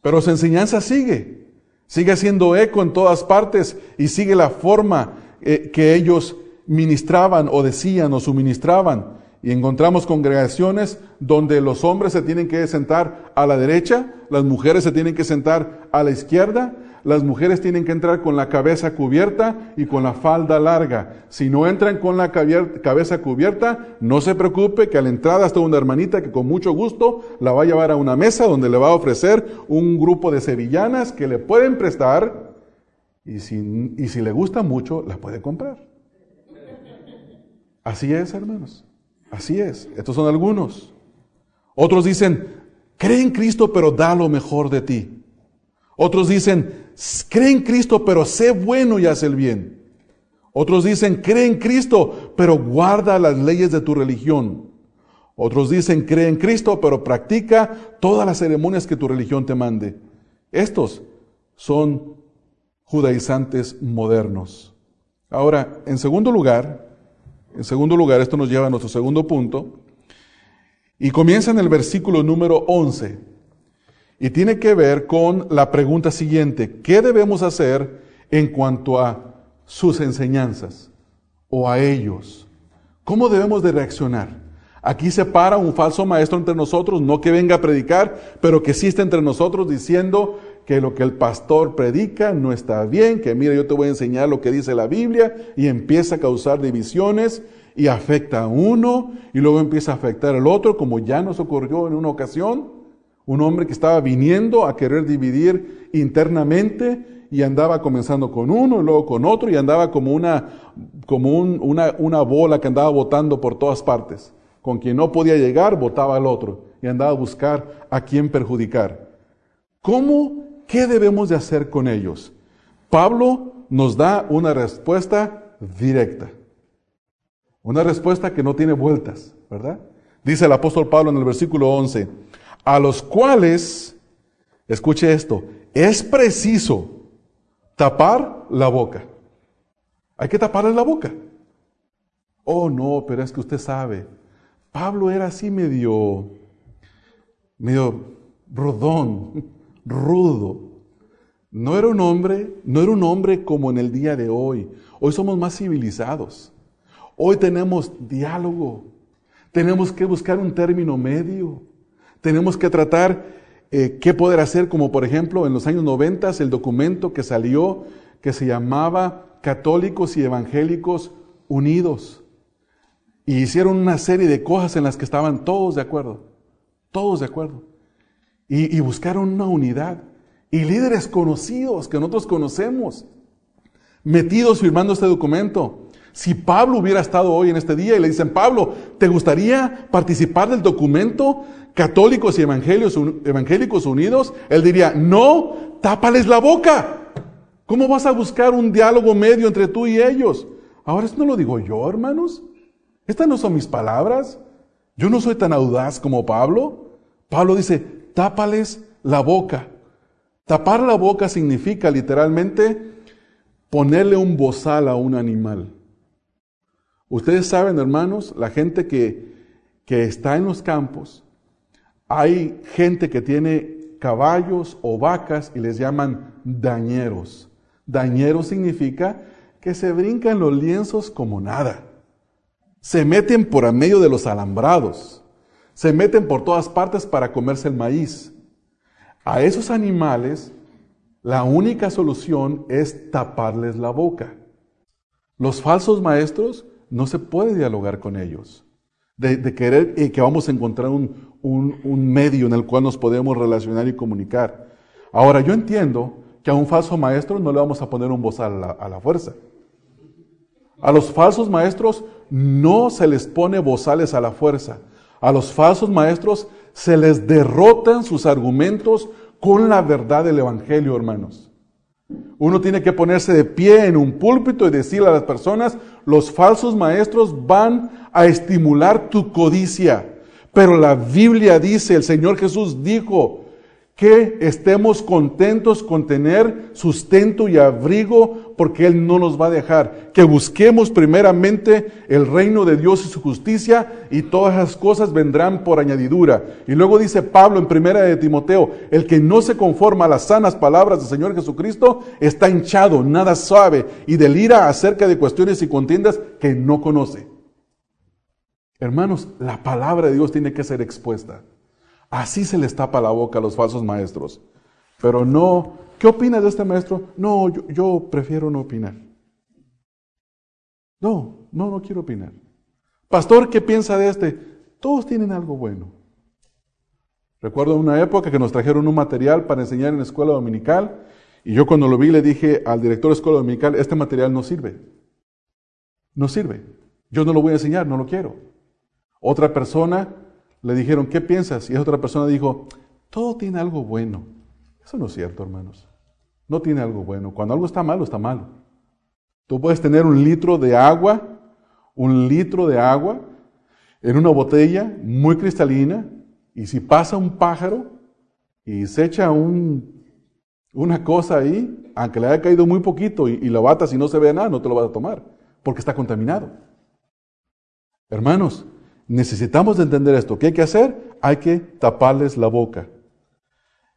A: pero su enseñanza sigue. sigue haciendo eco en todas partes y sigue la forma eh, que ellos ministraban o decían o suministraban. Y encontramos congregaciones donde los hombres se tienen que sentar a la derecha, las mujeres se tienen que sentar a la izquierda, las mujeres tienen que entrar con la cabeza cubierta y con la falda larga. Si no entran con la cabeza cubierta, no se preocupe que a la entrada está una hermanita que con mucho gusto la va a llevar a una mesa donde le va a ofrecer un grupo de sevillanas que le pueden prestar y si, y si le gusta mucho, la puede comprar. Así es, hermanos. Así es. Estos son algunos. Otros dicen, cree en Cristo, pero da lo mejor de ti. Otros dicen, cree en Cristo, pero sé bueno y haz el bien. Otros dicen, cree en Cristo, pero guarda las leyes de tu religión. Otros dicen, cree en Cristo, pero practica todas las ceremonias que tu religión te mande. Estos son judaizantes modernos. Ahora, en segundo lugar, en segundo lugar, esto nos lleva a nuestro segundo punto. Y comienza en el versículo número 11. Y tiene que ver con la pregunta siguiente. ¿Qué debemos hacer en cuanto a sus enseñanzas o a ellos? ¿Cómo debemos de reaccionar? Aquí se para un falso maestro entre nosotros, no que venga a predicar, pero que existe entre nosotros diciendo, que lo que el pastor predica no está bien, que mira, yo te voy a enseñar lo que dice la Biblia y empieza a causar divisiones y afecta a uno y luego empieza a afectar al otro, como ya nos ocurrió en una ocasión, un hombre que estaba viniendo a querer dividir internamente y andaba comenzando con uno y luego con otro y andaba como una, como una, una bola que andaba botando por todas partes. Con quien no podía llegar, votaba al otro y andaba a buscar a quién perjudicar. ¿Cómo ¿Qué debemos de hacer con ellos? Pablo nos da una respuesta directa. Una respuesta que no tiene vueltas, ¿verdad? Dice el apóstol Pablo en el versículo 11, a los cuales, escuche esto, es preciso tapar la boca. Hay que taparle la boca. Oh, no, pero es que usted sabe, Pablo era así medio, medio rodón rudo. No era un hombre, no era un hombre como en el día de hoy. Hoy somos más civilizados. Hoy tenemos diálogo. Tenemos que buscar un término medio. Tenemos que tratar eh, qué poder hacer, como por ejemplo en los años 90 el documento que salió que se llamaba Católicos y Evangélicos Unidos. Y hicieron una serie de cosas en las que estaban todos de acuerdo. Todos de acuerdo y, buscaron una unidad. Y líderes conocidos que nosotros conocemos, metidos firmando este documento. Si Pablo hubiera estado hoy en este día y le dicen, Pablo, ¿te gustaría participar del documento Católicos y Evangélicos Unidos? Él diría, no, tápales la boca. ¿Cómo vas a buscar un diálogo medio entre tú y ellos? Ahora, esto no lo digo yo, hermanos. Estas no son mis palabras. Yo no soy tan audaz como Pablo. Pablo dice, tápales la boca. Tapar la boca significa literalmente ponerle un bozal a un animal. Ustedes saben, hermanos, la gente que, que está en los campos, hay gente que tiene caballos o vacas y les llaman dañeros. Dañeros significa que se brincan los lienzos como nada. Se meten por medio de los alambrados. Se meten por todas partes para comerse el maíz. A esos animales, la única solución es taparles la boca. Los falsos maestros no se puede dialogar con ellos. De, querer y que vamos a encontrar un, medio en el cual nos podemos relacionar y comunicar. Ahora, yo entiendo que a un falso maestro no le vamos a poner un voz a la, fuerza. A los falsos maestros no se les pone bozales a la fuerza. A los falsos maestros se les derrotan sus argumentos con la verdad del Evangelio, hermanos. Uno tiene que ponerse de pie en un púlpito y decirle a las personas, los falsos maestros van a estimular tu codicia. Pero la Biblia dice, el Señor Jesús dijo, que estemos contentos con tener sustento y abrigo porque Él no nos va a dejar. Que busquemos primeramente el reino de Dios y su justicia y todas las cosas vendrán por añadidura. Y luego dice Pablo en primera de Timoteo, el que no se conforma a las sanas palabras del Señor Jesucristo está hinchado, nada sabe y delira acerca de cuestiones y contiendas que no conoce. Hermanos, la palabra de Dios tiene que ser expuesta. Así se les tapa la boca a los falsos maestros. Pero no, ¿qué opina de este maestro? No, yo, prefiero no opinar. No, no, no quiero opinar. Pastor, ¿qué piensa de este? Todos tienen algo bueno. Recuerdo una época que nos trajeron un material para enseñar en la escuela dominical y yo cuando lo vi le dije al director de escuela dominical, este material no sirve. No sirve. Yo no lo voy a enseñar, no lo quiero. Otra persona le dijeron, ¿qué piensas? Y esa otra persona dijo, todo tiene algo bueno. Eso no es cierto, hermanos. No tiene algo bueno. Cuando algo está malo, está malo. Tú puedes tener un litro de agua, un litro de agua en una botella muy cristalina, y si pasa un pájaro y se echa un, una cosa ahí, aunque le haya caído muy poquito y, y lo batas y no se ve nada, no te lo vas a tomar, porque está contaminado. Hermanos, Necesitamos entender esto. ¿Qué hay que hacer? Hay que taparles la boca.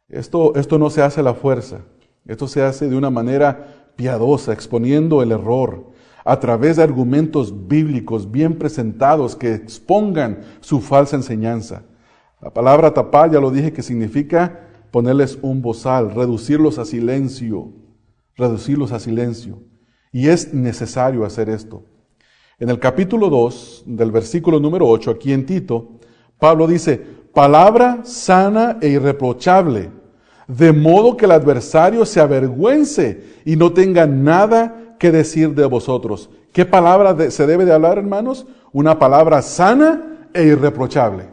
A: Esto, esto no se hace a la fuerza. Esto se hace de una manera piadosa, exponiendo el error, a través de argumentos bíblicos bien presentados que expongan su falsa enseñanza. La palabra tapar, ya lo dije, que significa ponerles un bozal, reducirlos a silencio, reducirlos a silencio. Y es necesario hacer esto. En el capítulo 2 del versículo número 8, aquí en Tito, Pablo dice, palabra sana e irreprochable, de modo que el adversario se avergüence y no tenga nada que decir de vosotros. ¿Qué palabra se debe de hablar, hermanos? Una palabra sana e irreprochable.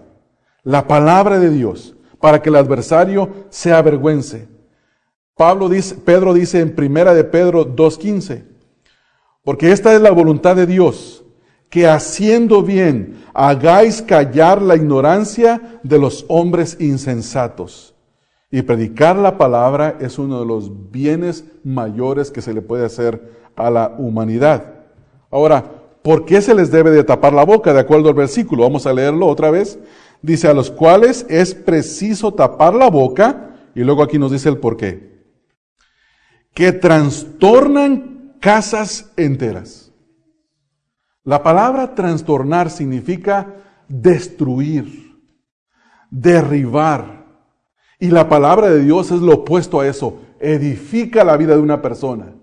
A: La palabra de Dios, para que el adversario se avergüence. Pablo dice, Pedro dice en primera de Pedro 2.15, porque esta es la voluntad de Dios, que haciendo bien hagáis callar la ignorancia de los hombres insensatos. Y predicar la palabra es uno de los bienes mayores que se le puede hacer a la humanidad. Ahora, ¿por qué se les debe de tapar la boca? De acuerdo al versículo, vamos a leerlo otra vez. Dice, a los cuales es preciso tapar la boca, y luego aquí nos dice el por qué. Que trastornan casas enteras. La palabra trastornar significa destruir, derribar. Y la palabra de Dios es lo opuesto a eso. Edifica la vida de una persona.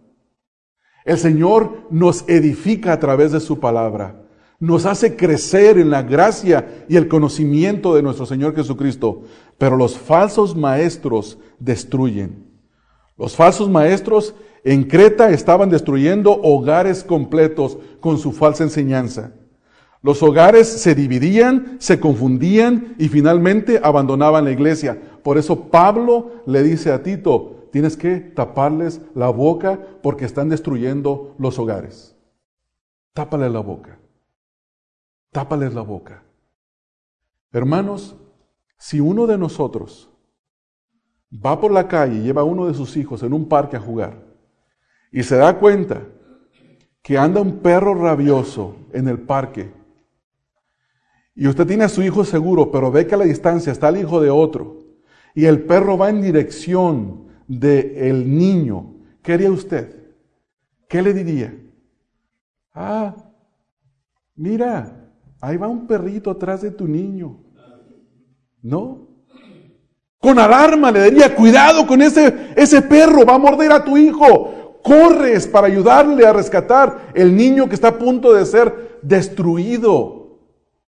A: El Señor nos edifica a través de su palabra. Nos hace crecer en la gracia y el conocimiento de nuestro Señor Jesucristo. Pero los falsos maestros destruyen. Los falsos maestros en Creta estaban destruyendo hogares completos con su falsa enseñanza. Los hogares se dividían, se confundían y finalmente abandonaban la iglesia. Por eso Pablo le dice a Tito, tienes que taparles la boca porque están destruyendo los hogares. Tápales la boca. Tápales la boca. Hermanos, si uno de nosotros va por la calle y lleva a uno de sus hijos en un parque a jugar, y se da cuenta que anda un perro rabioso en el parque y usted tiene a su hijo seguro, pero ve que a la distancia está el hijo de otro y el perro va en dirección del el niño, ¿qué haría usted? ¿Qué le diría? Ah, mira, ahí va un perrito atrás de tu niño. ¿No? Con alarma le diría, cuidado con ese, ese perro, va a morder a tu hijo corres para ayudarle a rescatar el niño que está a punto de ser destruido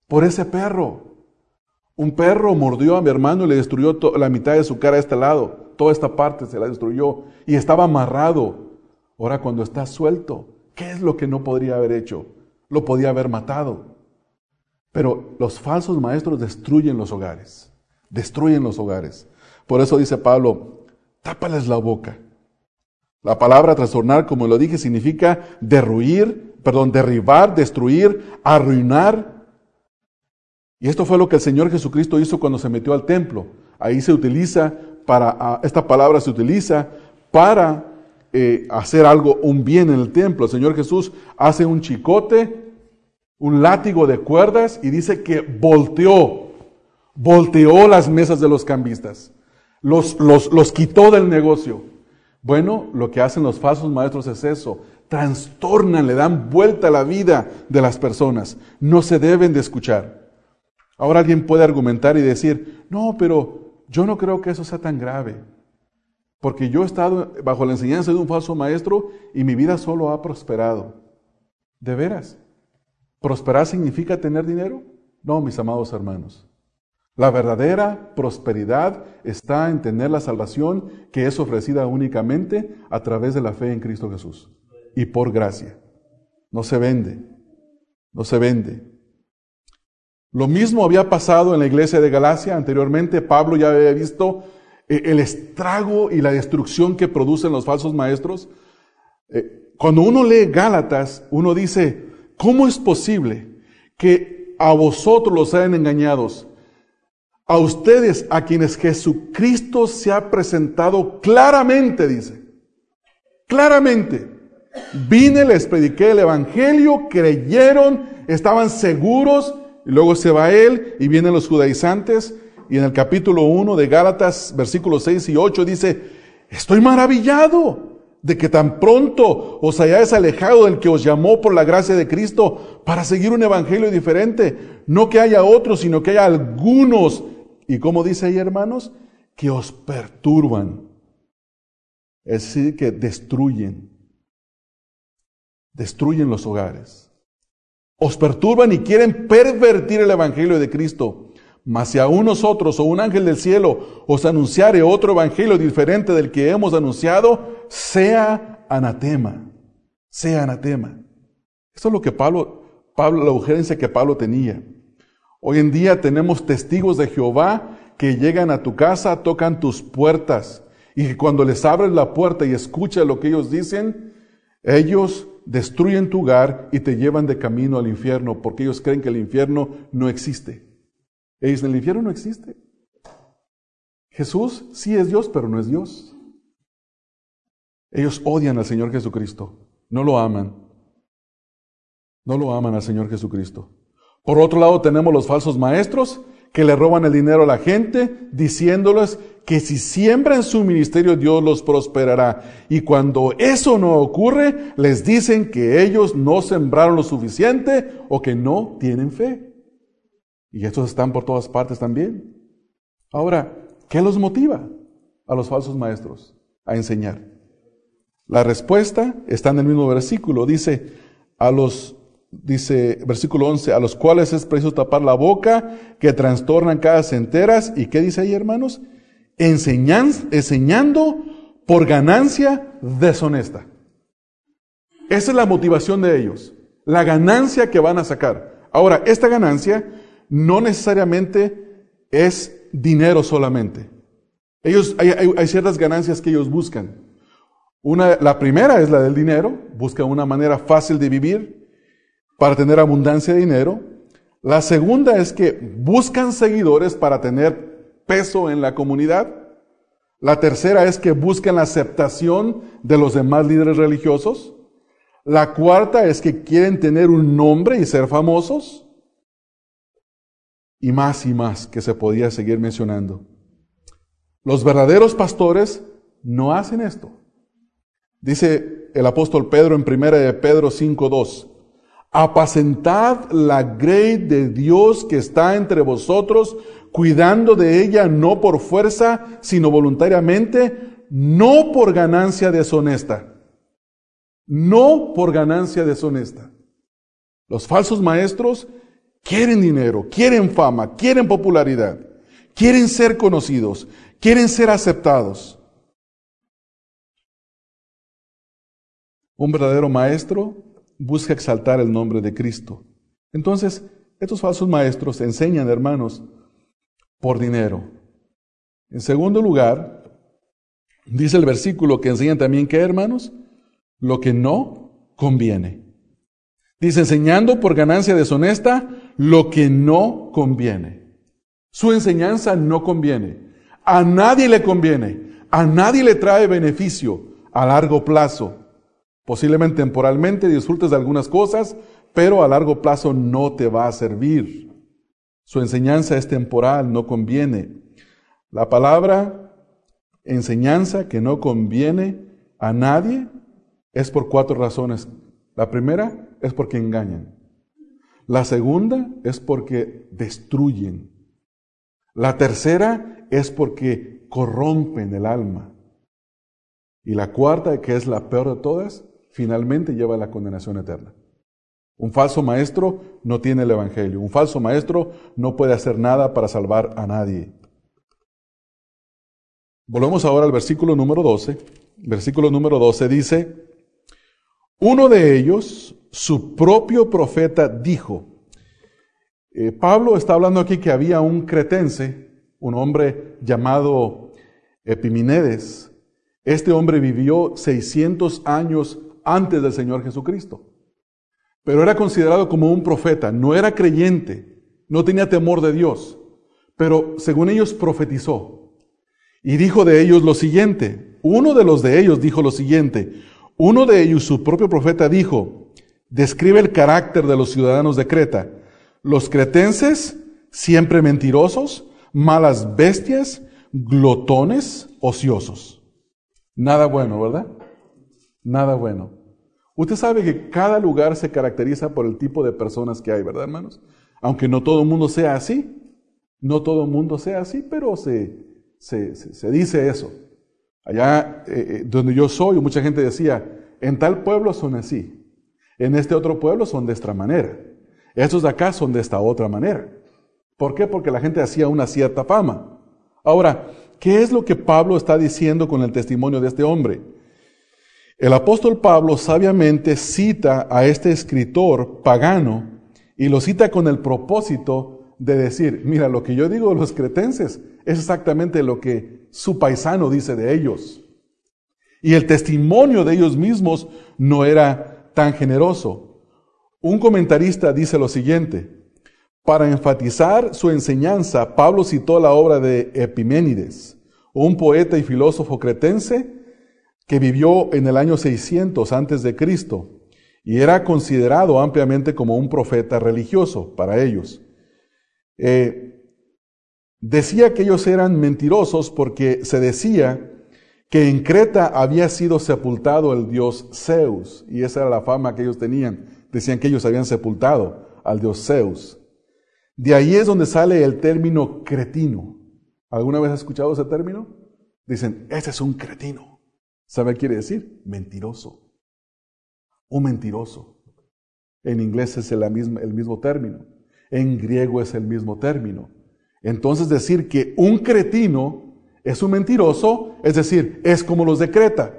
A: por ese perro. Un perro mordió a mi hermano y le destruyó la mitad de su cara a este lado. Toda esta parte se la destruyó y estaba amarrado. Ahora cuando está suelto, ¿qué es lo que no podría haber hecho? Lo podía haber matado. Pero los falsos maestros destruyen los hogares. Destruyen los hogares. Por eso dice Pablo, tápales la boca la palabra trastornar, como lo dije, significa derruir, perdón, derribar, destruir, arruinar. Y esto fue lo que el Señor Jesucristo hizo cuando se metió al templo. Ahí se utiliza para, ah, esta palabra se utiliza para eh, hacer algo, un bien en el templo. El Señor Jesús hace un chicote, un látigo de cuerdas y dice que volteó, volteó las mesas de los cambistas, los, los, los quitó del negocio. Bueno, lo que hacen los falsos maestros es eso, trastornan, le dan vuelta a la vida de las personas. No se deben de escuchar. Ahora alguien puede argumentar y decir, no, pero yo no creo que eso sea tan grave, porque yo he estado bajo la enseñanza de un falso maestro y mi vida solo ha prosperado. ¿De veras? ¿Prosperar significa tener dinero? No, mis amados hermanos. La verdadera prosperidad está en tener la salvación que es ofrecida únicamente a través de la fe en Cristo Jesús y por gracia. No se vende, no se vende. Lo mismo había pasado en la iglesia de Galacia. Anteriormente Pablo ya había visto eh, el estrago y la destrucción que producen los falsos maestros. Eh, cuando uno lee Gálatas, uno dice, ¿cómo es posible que a vosotros los hayan engañados? A ustedes a quienes Jesucristo se ha presentado claramente, dice. Claramente. Vine, les prediqué el Evangelio, creyeron, estaban seguros, y luego se va él y vienen los judaizantes, y en el capítulo 1 de Gálatas, versículos 6 y 8 dice, estoy maravillado de que tan pronto os hayáis alejado del que os llamó por la gracia de Cristo para seguir un evangelio diferente. No que haya otros, sino que haya algunos, y como dice ahí hermanos, que os perturban. Es decir, que destruyen. Destruyen los hogares. Os perturban y quieren pervertir el evangelio de Cristo. Mas si aún nosotros o un ángel del cielo os anunciare otro evangelio diferente del que hemos anunciado, sea anatema, sea anatema. Esto es lo que Pablo, Pablo, la urgencia que Pablo tenía. Hoy en día tenemos testigos de Jehová que llegan a tu casa, tocan tus puertas y cuando les abres la puerta y escuchas lo que ellos dicen, ellos destruyen tu hogar y te llevan de camino al infierno porque ellos creen que el infierno no existe. Ellos en el infierno no existe. Jesús sí es Dios, pero no es Dios. Ellos odian al Señor Jesucristo, no lo aman. No lo aman al Señor Jesucristo. Por otro lado tenemos los falsos maestros que le roban el dinero a la gente, diciéndoles que si siembran su ministerio Dios los prosperará. Y cuando eso no ocurre, les dicen que ellos no sembraron lo suficiente o que no tienen fe. Y estos están por todas partes también. Ahora, ¿qué los motiva a los falsos maestros a enseñar? La respuesta está en el mismo versículo. Dice, a los, dice, versículo 11, a los cuales es preciso tapar la boca, que trastornan cada enteras. ¿Y qué dice ahí, hermanos? Enseñan, enseñando por ganancia deshonesta. Esa es la motivación de ellos, la ganancia que van a sacar. Ahora, esta ganancia no necesariamente es dinero solamente. Ellos, hay, ciertas ganancias que ellos buscan. Una, la primera es la del dinero, buscan una manera fácil de vivir para tener abundancia de dinero. La segunda es que buscan seguidores para tener peso en la comunidad. La tercera es que buscan la aceptación de los demás líderes religiosos. La cuarta es que quieren tener un nombre y ser famosos y más y más que se podía seguir mencionando. Los verdaderos pastores no hacen esto. Dice el apóstol Pedro en 1 de Pedro 5.2, apacentad la grey de Dios que está entre vosotros, cuidando de ella no por fuerza, sino voluntariamente, no por ganancia deshonesta. No por ganancia deshonesta. Los falsos maestros Quieren dinero, quieren fama, quieren popularidad, quieren ser conocidos, quieren ser aceptados. Un verdadero maestro busca exaltar el nombre de Cristo. Entonces, estos falsos maestros enseñan, hermanos, por dinero. En segundo lugar, dice el versículo que enseñan también que, hermanos, lo que no conviene. Dice, enseñando por ganancia deshonesta lo que no conviene. Su enseñanza no conviene. A nadie le conviene, a nadie le trae beneficio a largo plazo. Posiblemente temporalmente disfrutes de algunas cosas, pero a largo plazo no te va a servir. Su enseñanza es temporal, no conviene. La palabra enseñanza que no conviene a nadie es por cuatro razones. La primera es porque engañan. La segunda es porque destruyen. La tercera es porque corrompen el alma. Y la cuarta, que es la peor de todas, finalmente lleva a la condenación eterna. Un falso maestro no tiene el Evangelio. Un falso maestro no puede hacer nada para salvar a nadie. Volvemos ahora al versículo número 12. Versículo número 12 dice, uno de ellos, su propio profeta, dijo, eh, Pablo está hablando aquí que había un cretense, un hombre llamado Epiminedes. Este hombre vivió 600 años antes del Señor Jesucristo, pero era considerado como un profeta, no era creyente, no tenía temor de Dios, pero según ellos profetizó. Y dijo de ellos lo siguiente, uno de los de ellos dijo lo siguiente, uno de ellos, su propio profeta, dijo, describe el carácter de los ciudadanos de Creta. Los cretenses, siempre mentirosos, malas bestias, glotones, ociosos. Nada bueno, ¿verdad? Nada bueno. Usted sabe que cada lugar se caracteriza por el tipo de personas que hay, ¿verdad, hermanos? Aunque no todo el mundo sea así, no todo el mundo sea así, pero se, se, se dice eso. Allá eh, eh, donde yo soy, mucha gente decía, en tal pueblo son así, en este otro pueblo son de esta manera, estos de acá son de esta otra manera. ¿Por qué? Porque la gente hacía una cierta fama. Ahora, ¿qué es lo que Pablo está diciendo con el testimonio de este hombre? El apóstol Pablo sabiamente cita a este escritor pagano y lo cita con el propósito de decir, mira, lo que yo digo de los cretenses es exactamente lo que su paisano dice de ellos. Y el testimonio de ellos mismos no era tan generoso. Un comentarista dice lo siguiente, para enfatizar su enseñanza, Pablo citó la obra de Epiménides, un poeta y filósofo cretense que vivió en el año 600 antes de Cristo y era considerado ampliamente como un profeta religioso para ellos. Eh, Decía que ellos eran mentirosos porque se decía que en Creta había sido sepultado el dios Zeus, y esa era la fama que ellos tenían. Decían que ellos habían sepultado al dios Zeus. De ahí es donde sale el término cretino. ¿Alguna vez has escuchado ese término? Dicen, ese es un cretino. ¿Sabe qué quiere decir? Mentiroso. Un mentiroso. En inglés es el mismo, el mismo término. En griego es el mismo término. Entonces decir que un cretino es un mentiroso, es decir, es como los de Creta,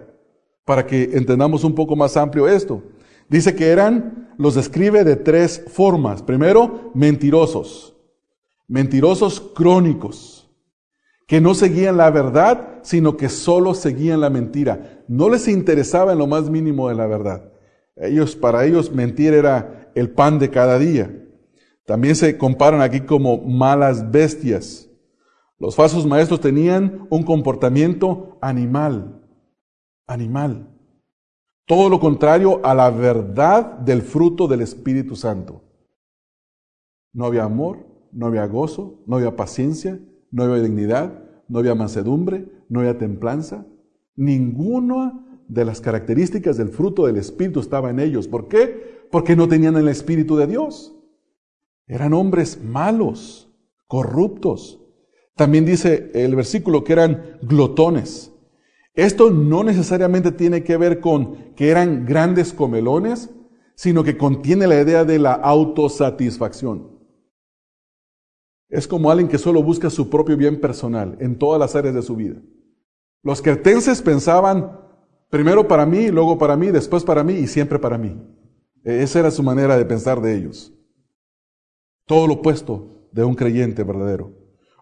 A: para que entendamos un poco más amplio esto. Dice que eran, los describe de tres formas. Primero, mentirosos, mentirosos crónicos, que no seguían la verdad, sino que solo seguían la mentira. No les interesaba en lo más mínimo de la verdad. Ellos, para ellos, mentir era el pan de cada día. También se comparan aquí como malas bestias. Los falsos maestros tenían un comportamiento animal, animal. Todo lo contrario a la verdad del fruto del Espíritu Santo. No había amor, no había gozo, no había paciencia, no había dignidad, no había mansedumbre, no había templanza. Ninguna de las características del fruto del Espíritu estaba en ellos. ¿Por qué? Porque no tenían el Espíritu de Dios. Eran hombres malos, corruptos. También dice el versículo que eran glotones. Esto no necesariamente tiene que ver con que eran grandes comelones, sino que contiene la idea de la autosatisfacción. Es como alguien que solo busca su propio bien personal en todas las áreas de su vida. Los cretenses pensaban primero para mí, luego para mí, después para mí y siempre para mí. Esa era su manera de pensar de ellos. Todo lo opuesto de un creyente verdadero.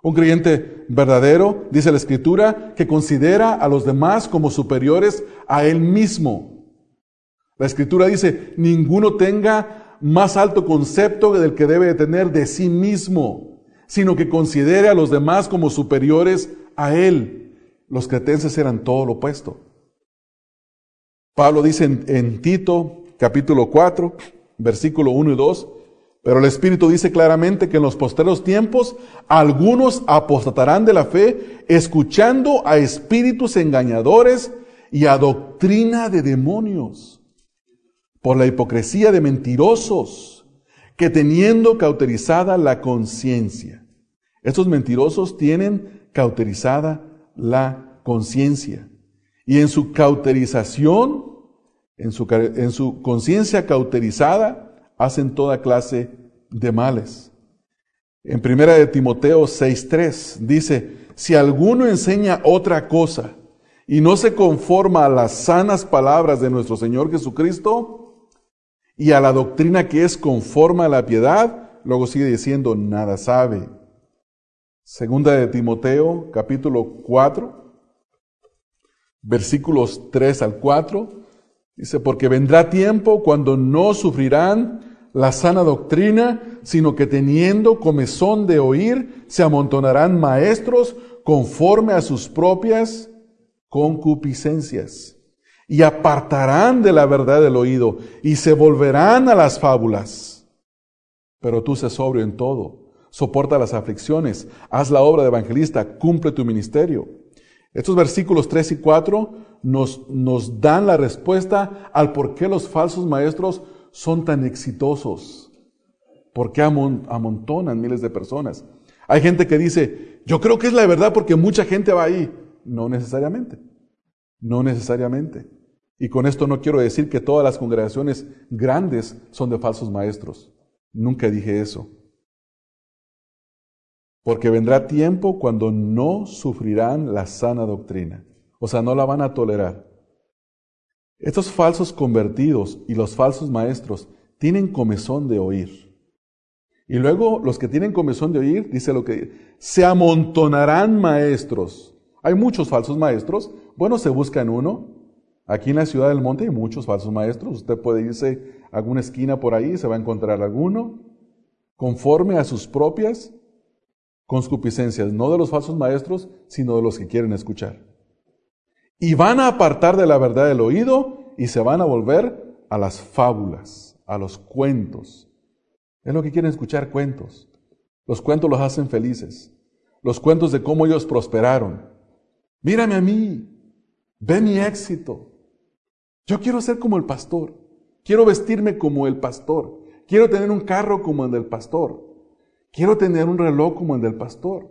A: Un creyente verdadero, dice la Escritura, que considera a los demás como superiores a él mismo. La Escritura dice, ninguno tenga más alto concepto del que debe de tener de sí mismo, sino que considere a los demás como superiores a Él. Los cretenses eran todo lo opuesto. Pablo dice en, Tito capítulo 4, versículo 1 y 2, pero el Espíritu dice claramente que en los posteros tiempos algunos apostatarán de la fe, escuchando a espíritus engañadores y a doctrina de demonios, por la hipocresía de mentirosos, que teniendo cauterizada la conciencia. Estos mentirosos tienen cauterizada la conciencia. Y en su cauterización, en su, en su conciencia cauterizada, hacen toda clase de males. En primera de Timoteo 6:3 dice, si alguno enseña otra cosa y no se conforma a las sanas palabras de nuestro Señor Jesucristo y a la doctrina que es conforme a la piedad, luego sigue diciendo, nada sabe. Segunda de Timoteo, capítulo 4, versículos 3 al 4, dice, porque vendrá tiempo cuando no sufrirán la sana doctrina, sino que teniendo comezón de oír, se amontonarán maestros conforme a sus propias concupiscencias, y apartarán de la verdad el oído, y se volverán a las fábulas. Pero tú sé sobrio en todo, soporta las aflicciones, haz la obra de evangelista, cumple tu ministerio. Estos versículos 3 y 4 nos, nos dan la respuesta al por qué los falsos maestros son tan exitosos? ¿Por qué amontonan miles de personas? Hay gente que dice, yo creo que es la verdad porque mucha gente va ahí. No necesariamente. No necesariamente. Y con esto no quiero decir que todas las congregaciones grandes son de falsos maestros. Nunca dije eso. Porque vendrá tiempo cuando no sufrirán la sana doctrina. O sea, no la van a tolerar. Estos falsos convertidos y los falsos maestros tienen comezón de oír. Y luego los que tienen comezón de oír, dice lo que se amontonarán maestros. Hay muchos falsos maestros. Bueno, se busca en uno. Aquí en la ciudad del monte hay muchos falsos maestros. Usted puede irse a alguna esquina por ahí, se va a encontrar alguno, conforme a sus propias conscupiscencias, no de los falsos maestros, sino de los que quieren escuchar y van a apartar de la verdad el oído y se van a volver a las fábulas, a los cuentos. Es lo que quieren escuchar cuentos. Los cuentos los hacen felices. Los cuentos de cómo ellos prosperaron. Mírame a mí, ve mi éxito. Yo quiero ser como el pastor. Quiero vestirme como el pastor. Quiero tener un carro como el del pastor. Quiero tener un reloj como el del pastor.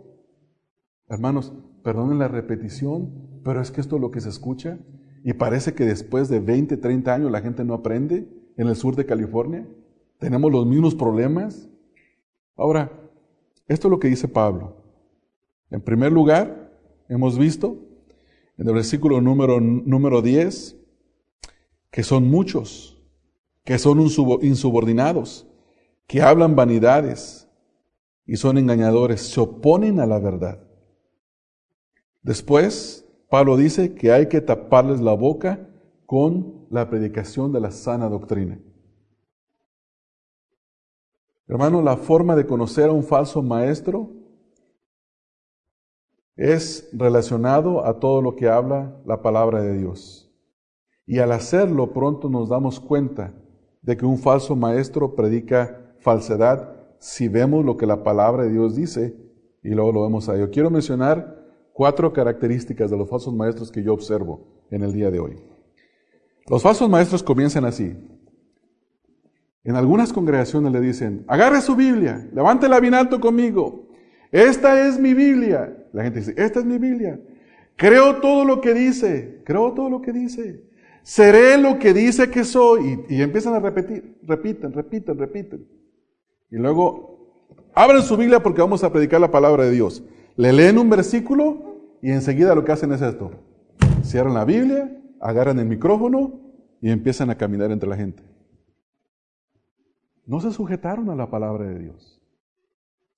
A: Hermanos, perdonen la repetición, pero es que esto es lo que se escucha y parece que después de 20, 30 años la gente no aprende en el sur de California. Tenemos los mismos problemas. Ahora, esto es lo que dice Pablo. En primer lugar, hemos visto en el versículo número, número 10 que son muchos, que son insubordinados, que hablan vanidades y son engañadores, se oponen a la verdad. Después Pablo dice que hay que taparles la boca con la predicación de la sana doctrina. Hermano, la forma de conocer a un falso maestro es relacionado a todo lo que habla la palabra de Dios. Y al hacerlo pronto nos damos cuenta de que un falso maestro predica falsedad si vemos lo que la palabra de Dios dice y luego lo vemos a ello. Quiero mencionar cuatro características de los falsos maestros que yo observo en el día de hoy. Los falsos maestros comienzan así. En algunas congregaciones le dicen, agarre su Biblia, levántela bien alto conmigo. Esta es mi Biblia. La gente dice, esta es mi Biblia. Creo todo lo que dice, creo todo lo que dice. Seré lo que dice que soy. Y, y empiezan a repetir, repiten, repiten, repiten. Y luego, abren su Biblia porque vamos a predicar la palabra de Dios. Le leen un versículo y enseguida lo que hacen es esto. Cierran la Biblia, agarran el micrófono y empiezan a caminar entre la gente. No se sujetaron a la palabra de Dios.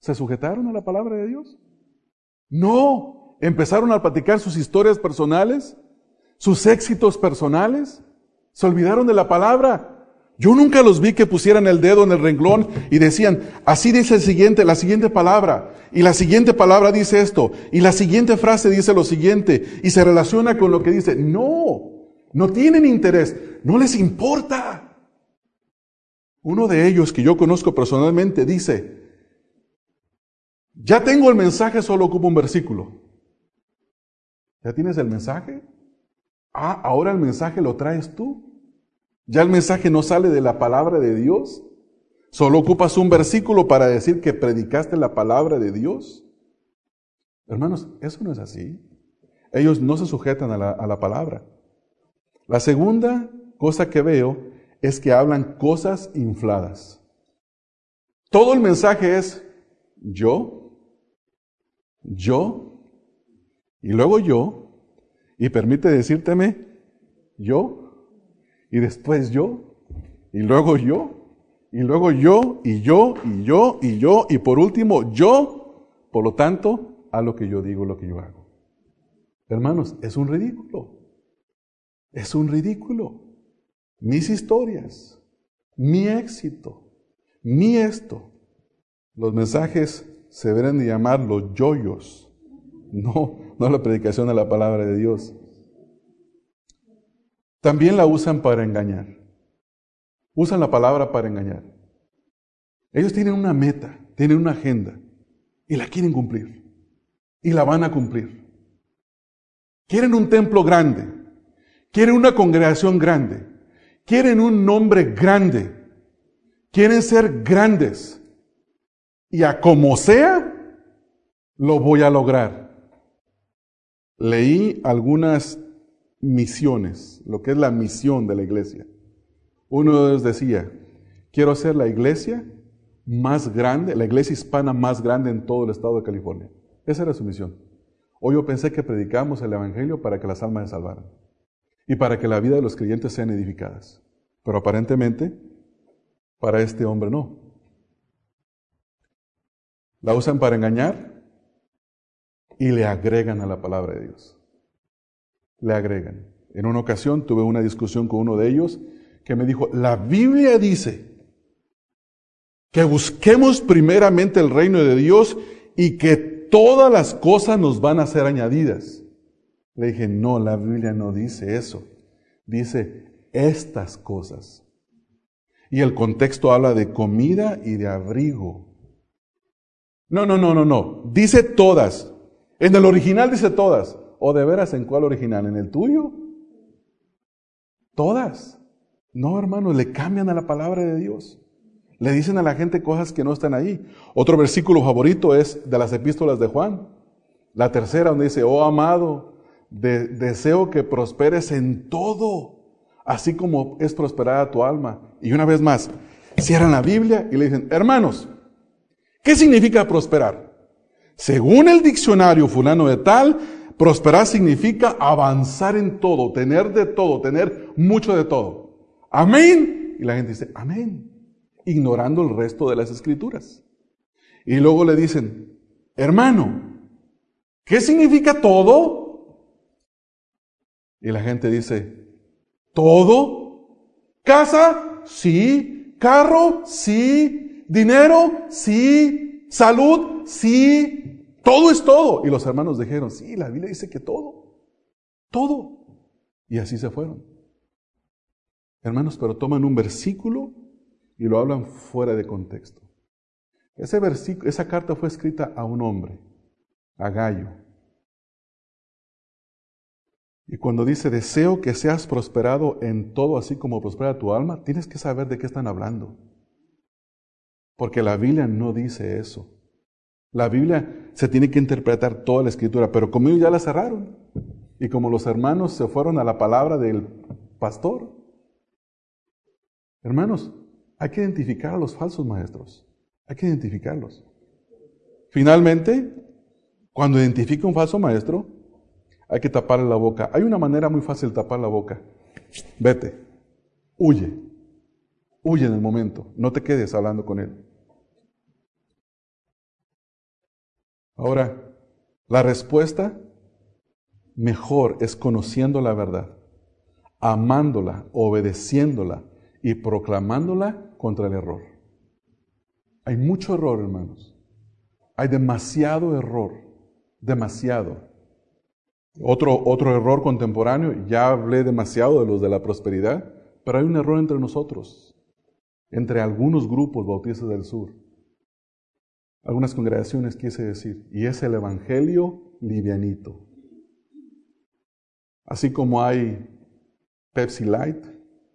A: ¿Se sujetaron a la palabra de Dios? No. Empezaron a platicar sus historias personales, sus éxitos personales. Se olvidaron de la palabra. Yo nunca los vi que pusieran el dedo en el renglón y decían, así dice el siguiente, la siguiente palabra, y la siguiente palabra dice esto, y la siguiente frase dice lo siguiente, y se relaciona con lo que dice. No, no tienen interés, no les importa. Uno de ellos que yo conozco personalmente dice, ya tengo el mensaje, solo ocupo un versículo. ¿Ya tienes el mensaje? Ah, ahora el mensaje lo traes tú. Ya el mensaje no sale de la palabra de Dios. Solo ocupas un versículo para decir que predicaste la palabra de Dios. Hermanos, eso no es así. Ellos no se sujetan a la, a la palabra. La segunda cosa que veo es que hablan cosas infladas. Todo el mensaje es yo, yo, y luego yo, y permite decírteme yo, y después yo, y luego yo, y luego yo, y yo, y yo, y yo, y por último yo, por lo tanto, a lo que yo digo, lo que yo hago. Hermanos, es un ridículo. Es un ridículo. Mis historias, mi éxito, mi esto. Los mensajes se deben de llamar los yoyos, no, no la predicación de la palabra de Dios. También la usan para engañar. Usan la palabra para engañar. Ellos tienen una meta, tienen una agenda y la quieren cumplir. Y la van a cumplir. Quieren un templo grande. Quieren una congregación grande. Quieren un nombre grande. Quieren ser grandes. Y a como sea, lo voy a lograr. Leí algunas misiones, lo que es la misión de la iglesia. Uno de ellos decía, quiero ser la iglesia más grande, la iglesia hispana más grande en todo el estado de California. Esa era su misión. Hoy yo pensé que predicamos el Evangelio para que las almas se salvaran y para que la vida de los creyentes sean edificadas. Pero aparentemente, para este hombre no. La usan para engañar y le agregan a la palabra de Dios le agregan. En una ocasión tuve una discusión con uno de ellos que me dijo, la Biblia dice que busquemos primeramente el reino de Dios y que todas las cosas nos van a ser añadidas. Le dije, no, la Biblia no dice eso. Dice estas cosas. Y el contexto habla de comida y de abrigo. No, no, no, no, no. Dice todas. En el original dice todas. ¿O de veras en cuál original? ¿En el tuyo? Todas. No, hermanos, le cambian a la palabra de Dios. Le dicen a la gente cosas que no están ahí. Otro versículo favorito es de las epístolas de Juan. La tercera donde dice, oh amado, deseo que prosperes en todo, así como es prosperada tu alma. Y una vez más, cierran la Biblia y le dicen, hermanos, ¿qué significa prosperar? Según el diccionario fulano de tal, Prosperar significa avanzar en todo, tener de todo, tener mucho de todo. Amén. Y la gente dice, amén, ignorando el resto de las escrituras. Y luego le dicen, hermano, ¿qué significa todo? Y la gente dice, ¿todo? ¿Casa? Sí. ¿Carro? Sí. ¿Dinero? Sí. ¿Salud? Sí. Todo es todo. Y los hermanos dijeron, sí, la Biblia dice que todo. Todo. Y así se fueron. Hermanos, pero toman un versículo y lo hablan fuera de contexto. Ese versículo, esa carta fue escrita a un hombre, a Gallo. Y cuando dice, deseo que seas prosperado en todo así como prospera tu alma, tienes que saber de qué están hablando. Porque la Biblia no dice eso. La Biblia se tiene que interpretar toda la escritura, pero ellos ya la cerraron, y como los hermanos se fueron a la palabra del pastor, hermanos, hay que identificar a los falsos maestros, hay que identificarlos. Finalmente, cuando identifica un falso maestro, hay que taparle la boca. Hay una manera muy fácil de tapar la boca. Vete, huye, huye en el momento, no te quedes hablando con él. Ahora, la respuesta mejor es conociendo la verdad, amándola, obedeciéndola y proclamándola contra el error. Hay mucho error, hermanos. Hay demasiado error, demasiado. Otro, otro error contemporáneo, ya hablé demasiado de los de la prosperidad, pero hay un error entre nosotros, entre algunos grupos bautistas del sur, algunas congregaciones quise decir, y es el Evangelio livianito. Así como hay Pepsi Light,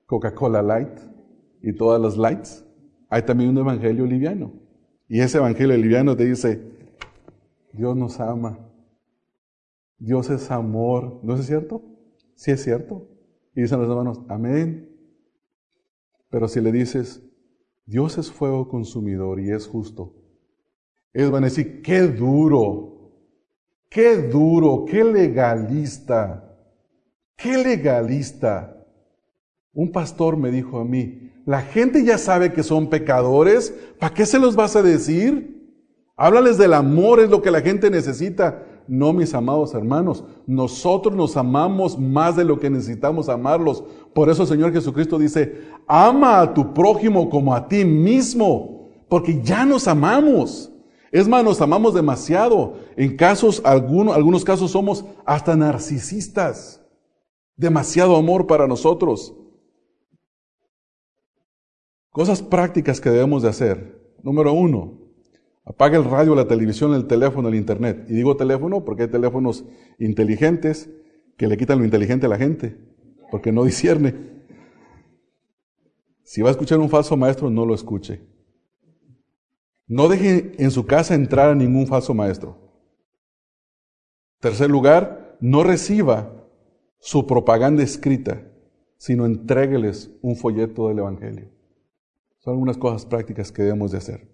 A: Coca-Cola Light y todas las lights, hay también un Evangelio liviano. Y ese Evangelio liviano te dice, Dios nos ama, Dios es amor, ¿no es cierto? Sí es cierto. Y dicen los hermanos, amén. Pero si le dices, Dios es fuego consumidor y es justo, ellos van a decir, qué duro, qué duro, qué legalista, qué legalista. Un pastor me dijo a mí, la gente ya sabe que son pecadores, ¿para qué se los vas a decir? Háblales del amor, es lo que la gente necesita. No, mis amados hermanos, nosotros nos amamos más de lo que necesitamos amarlos. Por eso el Señor Jesucristo dice, ama a tu prójimo como a ti mismo, porque ya nos amamos. Es más, nos amamos demasiado. En casos, algunos, algunos casos somos hasta narcisistas. Demasiado amor para nosotros. Cosas prácticas que debemos de hacer. Número uno, apaga el radio, la televisión, el teléfono, el internet. Y digo teléfono porque hay teléfonos inteligentes que le quitan lo inteligente a la gente, porque no discierne. Si va a escuchar un falso maestro, no lo escuche. No deje en su casa entrar a ningún falso maestro. Tercer lugar, no reciba su propaganda escrita, sino entrégueles un folleto del Evangelio. Son algunas cosas prácticas que debemos de hacer.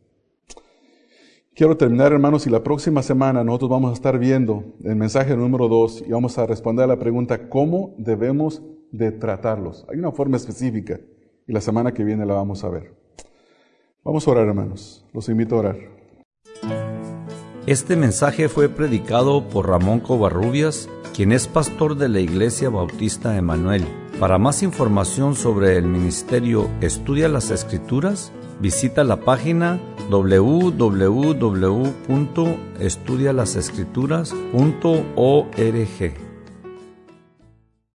A: Quiero terminar, hermanos, y la próxima semana nosotros vamos a estar viendo el mensaje número dos y vamos a responder a la pregunta, ¿cómo debemos de tratarlos? Hay una forma específica y la semana que viene la vamos a ver. Vamos a orar, hermanos. Los invito a orar.
B: Este mensaje fue predicado por Ramón Covarrubias, quien es pastor de la Iglesia Bautista Emanuel. Para más información sobre el ministerio Estudia las Escrituras, visita la página www.estudialasescrituras.org.